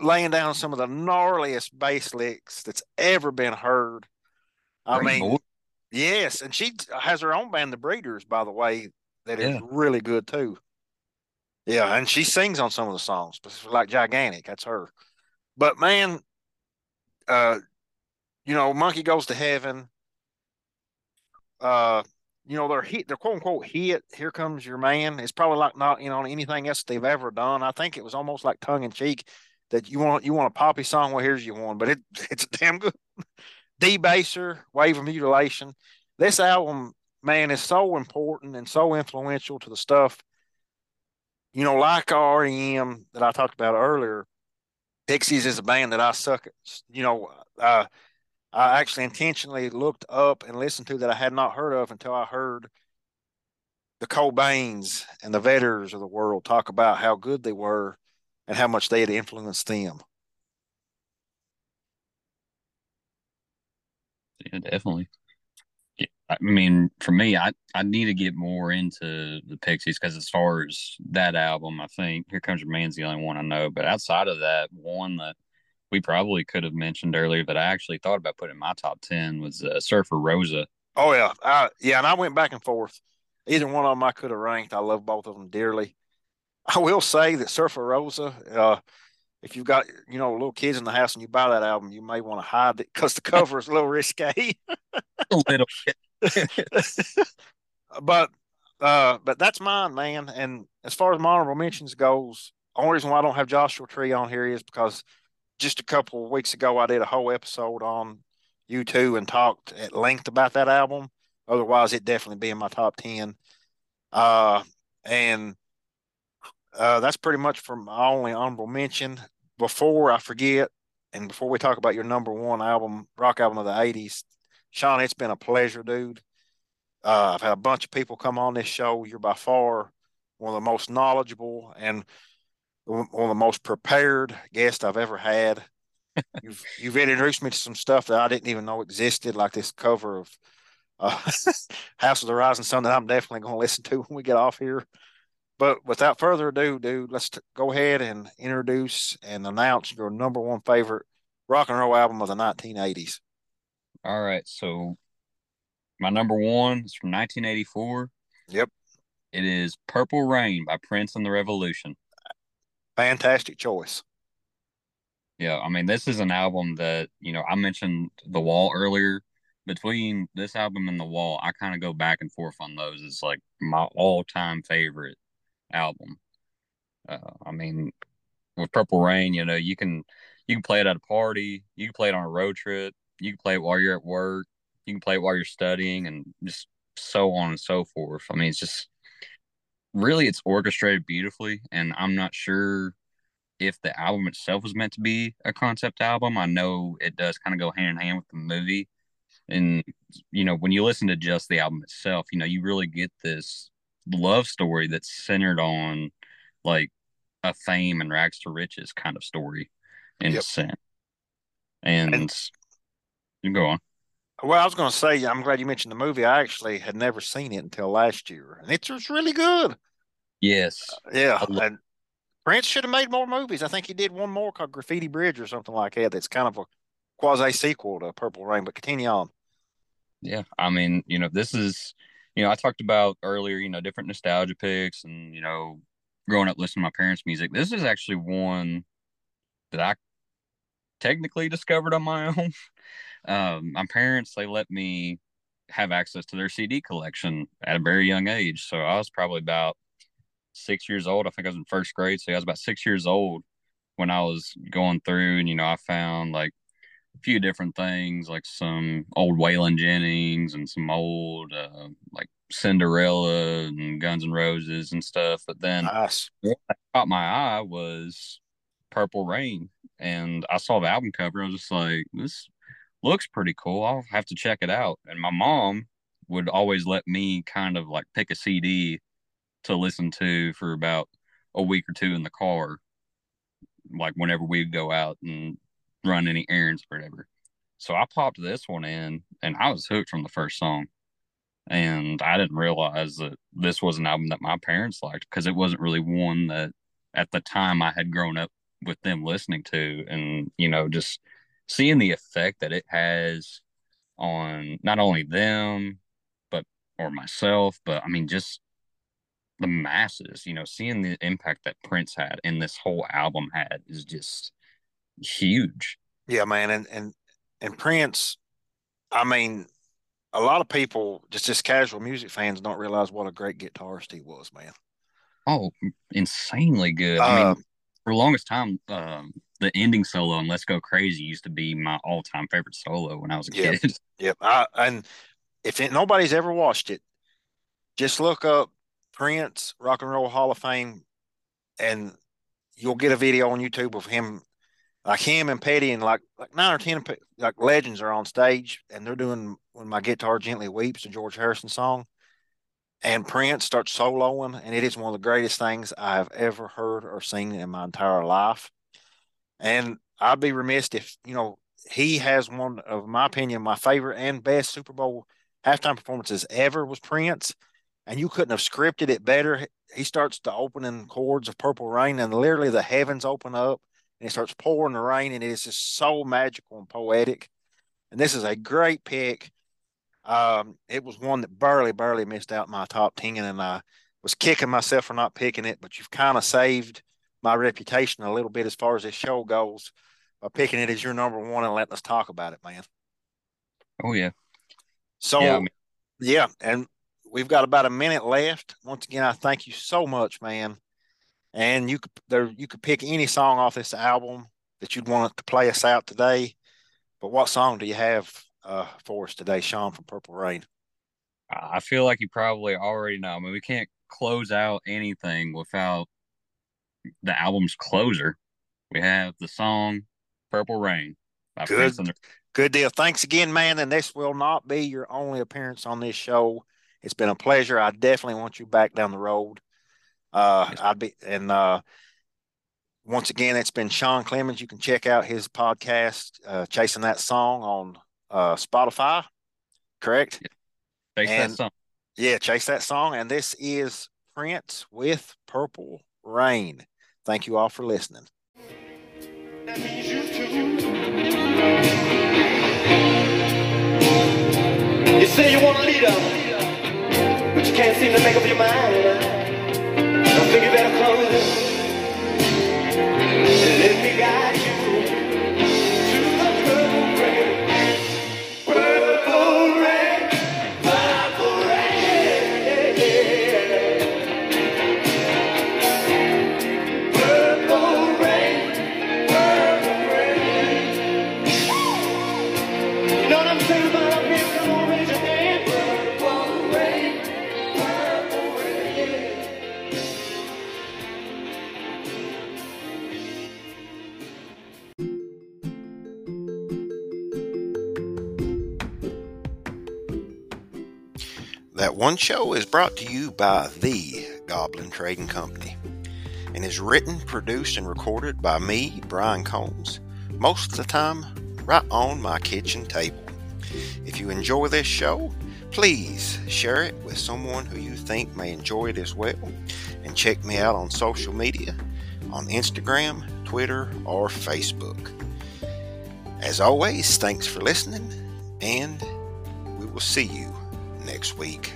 A: laying down some of the gnarliest bass licks that's ever been heard. I Great mean, boy. yes, and she has her own band, The Breeders, by the way, that yeah. is really good too. Yeah, and she sings on some of the songs, like Gigantic. That's her. But man, uh, you know, Monkey Gone to Heaven. Uh, you know, they're hit, they're quote unquote hit. Here comes your man. It's probably like not, you know, anything else they've ever done. I think it was almost like tongue in cheek that you want you want a poppy song. Well, here's your one, but it it's damn good. Debaser, Wave of Mutilation. This album, man, is so important and so influential to the stuff. You know, like REM that I talked about earlier, Pixies is a band that I suck at. You know, uh, I actually intentionally looked up and listened to that I had not heard of until I heard the Cobains and the Vedders of the world talk about how good they were and how much they had influenced them.
B: Yeah, definitely. I mean, for me, I, I need to get more into the Pixies because as far as that album, I think Here Comes Your Man's the only one I know. But outside of that, one that we probably could have mentioned earlier that I actually thought about putting in my top 10 was uh, Surfer Rosa.
A: Oh, yeah. I, yeah. And I went back and forth. Either one of them I could have ranked. I love both of them dearly. I will say that Surfer Rosa, uh, if you've got you know little kids in the house and you buy that album, you may want to hide it because the cover is a little risque. a little bit. but uh, but that's mine, man. And as far as my honorable mentions goes, only reason why I don't have Joshua Tree on here is because just a couple of weeks ago I did a whole episode on U2 and talked at length about that album. Otherwise, it'd definitely be in my top ten. Uh, and uh, that's pretty much for my only honorable mention. Before I forget, and before we talk about your number one album, rock album of the '80s, Shawn, it's been a pleasure, dude. Uh, I've had a bunch of people come on this show. You're by far one of the most knowledgeable and one of the most prepared guests I've ever had. you've you've introduced me to some stuff that I didn't even know existed, like this cover of uh, House of the Rising Sun that I'm definitely going to listen to when we get off here. But without further ado, dude, let's t- go ahead and introduce and announce your number one favorite rock and roll album of the 1980s.
B: All right. So my number one is from 1984.
A: Yep.
B: It is Purple Rain by Prince and the Revolution.
A: Fantastic choice.
B: Yeah. I mean, this is an album that, you know, I mentioned The Wall earlier. Between this album and The Wall, I kind of go back and forth on those. It's like my all time favorite album. Uh, I mean, with Purple Rain, you know, you can you can play it at a party, you can play it on a road trip, you can play it while you're at work, you can play it while you're studying, and just so on and so forth. I mean, it's just really it's orchestrated beautifully, and I'm not sure if the album itself was meant to be a concept album. I know it does kind of go hand in hand with the movie. And you know, when you listen to just the album itself, you know, you really get this love story that's centered on like a fame and rags to riches kind of story in yep. a sense. And, and you go on.
A: Well, I was going to say, I'm glad you mentioned the movie. I actually had never seen it until last year, and it was really good.
B: Yes.
A: Uh, yeah. And Prince should have made more movies. I think he did one more called Graffiti Bridge or something like that. That's kind of a quasi sequel to Purple Rain, but continue on.
B: Yeah. I mean, you know, this is you know, I talked about earlier, you know, different nostalgia picks and, you know, growing up listening to my parents' music. This is actually one that I technically discovered on my own. Um, my parents, they let me have access to their CD collection at a very young age. So I was probably about six years old. I think I was in first grade. So I was about six years old when I was going through and, you know, I found like a few different things like some old Waylon Jennings and some old uh, like Cinderella and Guns N' Roses and stuff. But then nice. what caught my eye was Purple Rain, and I saw the album cover. I was just like, this looks pretty cool. I'll have to check it out. And my mom would always let me kind of like pick a CD to listen to for about a week or two in the car, like whenever we'd go out and run any errands or whatever. So I popped this one in and I was hooked from the first song. And I didn't realize that this was an album that my parents liked because it wasn't really one that at the time I had grown up with them listening to. And, you know, just seeing the effect that it has on not only them, but or myself, but I mean, just the masses, you know, seeing the impact that Prince had and this whole album had is just huge.
A: Yeah, man. And, and, and Prince, I mean, a lot of people, just just casual music fans, don't realize what a great guitarist he was, man.
B: Oh, insanely good. Uh, I mean, uh, for the longest time, um, the ending solo on "Let's Go Crazy" used to be my all-time favorite solo when I was a
A: yep,
B: kid.
A: Yep. I, and if it, nobody's ever watched it, just look up Prince Rock and Roll Hall of Fame, and you'll get a video on YouTube of him, like him and Petty, and like like nine or ten like legends are on stage, and they're doing "When My Guitar Gently Weeps," the George Harrison song, and Prince starts soloing, and it is one of the greatest things I've ever heard or seen in my entire life. And I'd be remiss if, you know, he has one of my opinion, my favorite and best Super Bowl halftime performances ever was Prince. And you couldn't have scripted it better. He starts the opening chords of Purple Rain, and literally the heavens open up and it starts pouring the rain, and it is just so magical and poetic. And this is a great pick. Um, it was one that barely, barely missed out my top 10, and I was kicking myself for not picking it, but you've kind of saved my reputation a little bit as far as this show goes by picking it as your number one and letting us talk about it, man.
B: Oh, yeah.
A: So, yeah, I mean- yeah and we've got about a minute left. Once again, I thank you so much, man. And you could there you could pick any song off this album that you'd want to play us out today. But what song do you have uh, for us today, Shawn from Purple Rain?
B: I feel like you probably already know. I mean, we can't close out anything without the album's closer. We have the song Purple Rain
A: by Good. Prince Good deal. Thanks again, man. And this will not be your only appearance on this show. It's been a pleasure. I definitely want you back down the road. Uh, yes. I'd be and uh, once again, it's been Shawn Clemons. You can check out his podcast, uh, "Chasing That Song," on uh, Spotify. Correct.
B: Chase and, that song.
A: Yeah, chase that song. And this is Prince with Purple Rain. Thank you all for listening. You say you want a leader, but you can't seem to make up your mind. I think you better close and That One Show is brought to you by The Goblin Trading Company and is written, produced, and recorded by me, Brian Combs, most of the time right on my kitchen table. If you enjoy this show, please share it with someone who you think may enjoy it as well. And check me out on social media on Instagram, Twitter, or Facebook. As always, thanks for listening, and we will see you next week.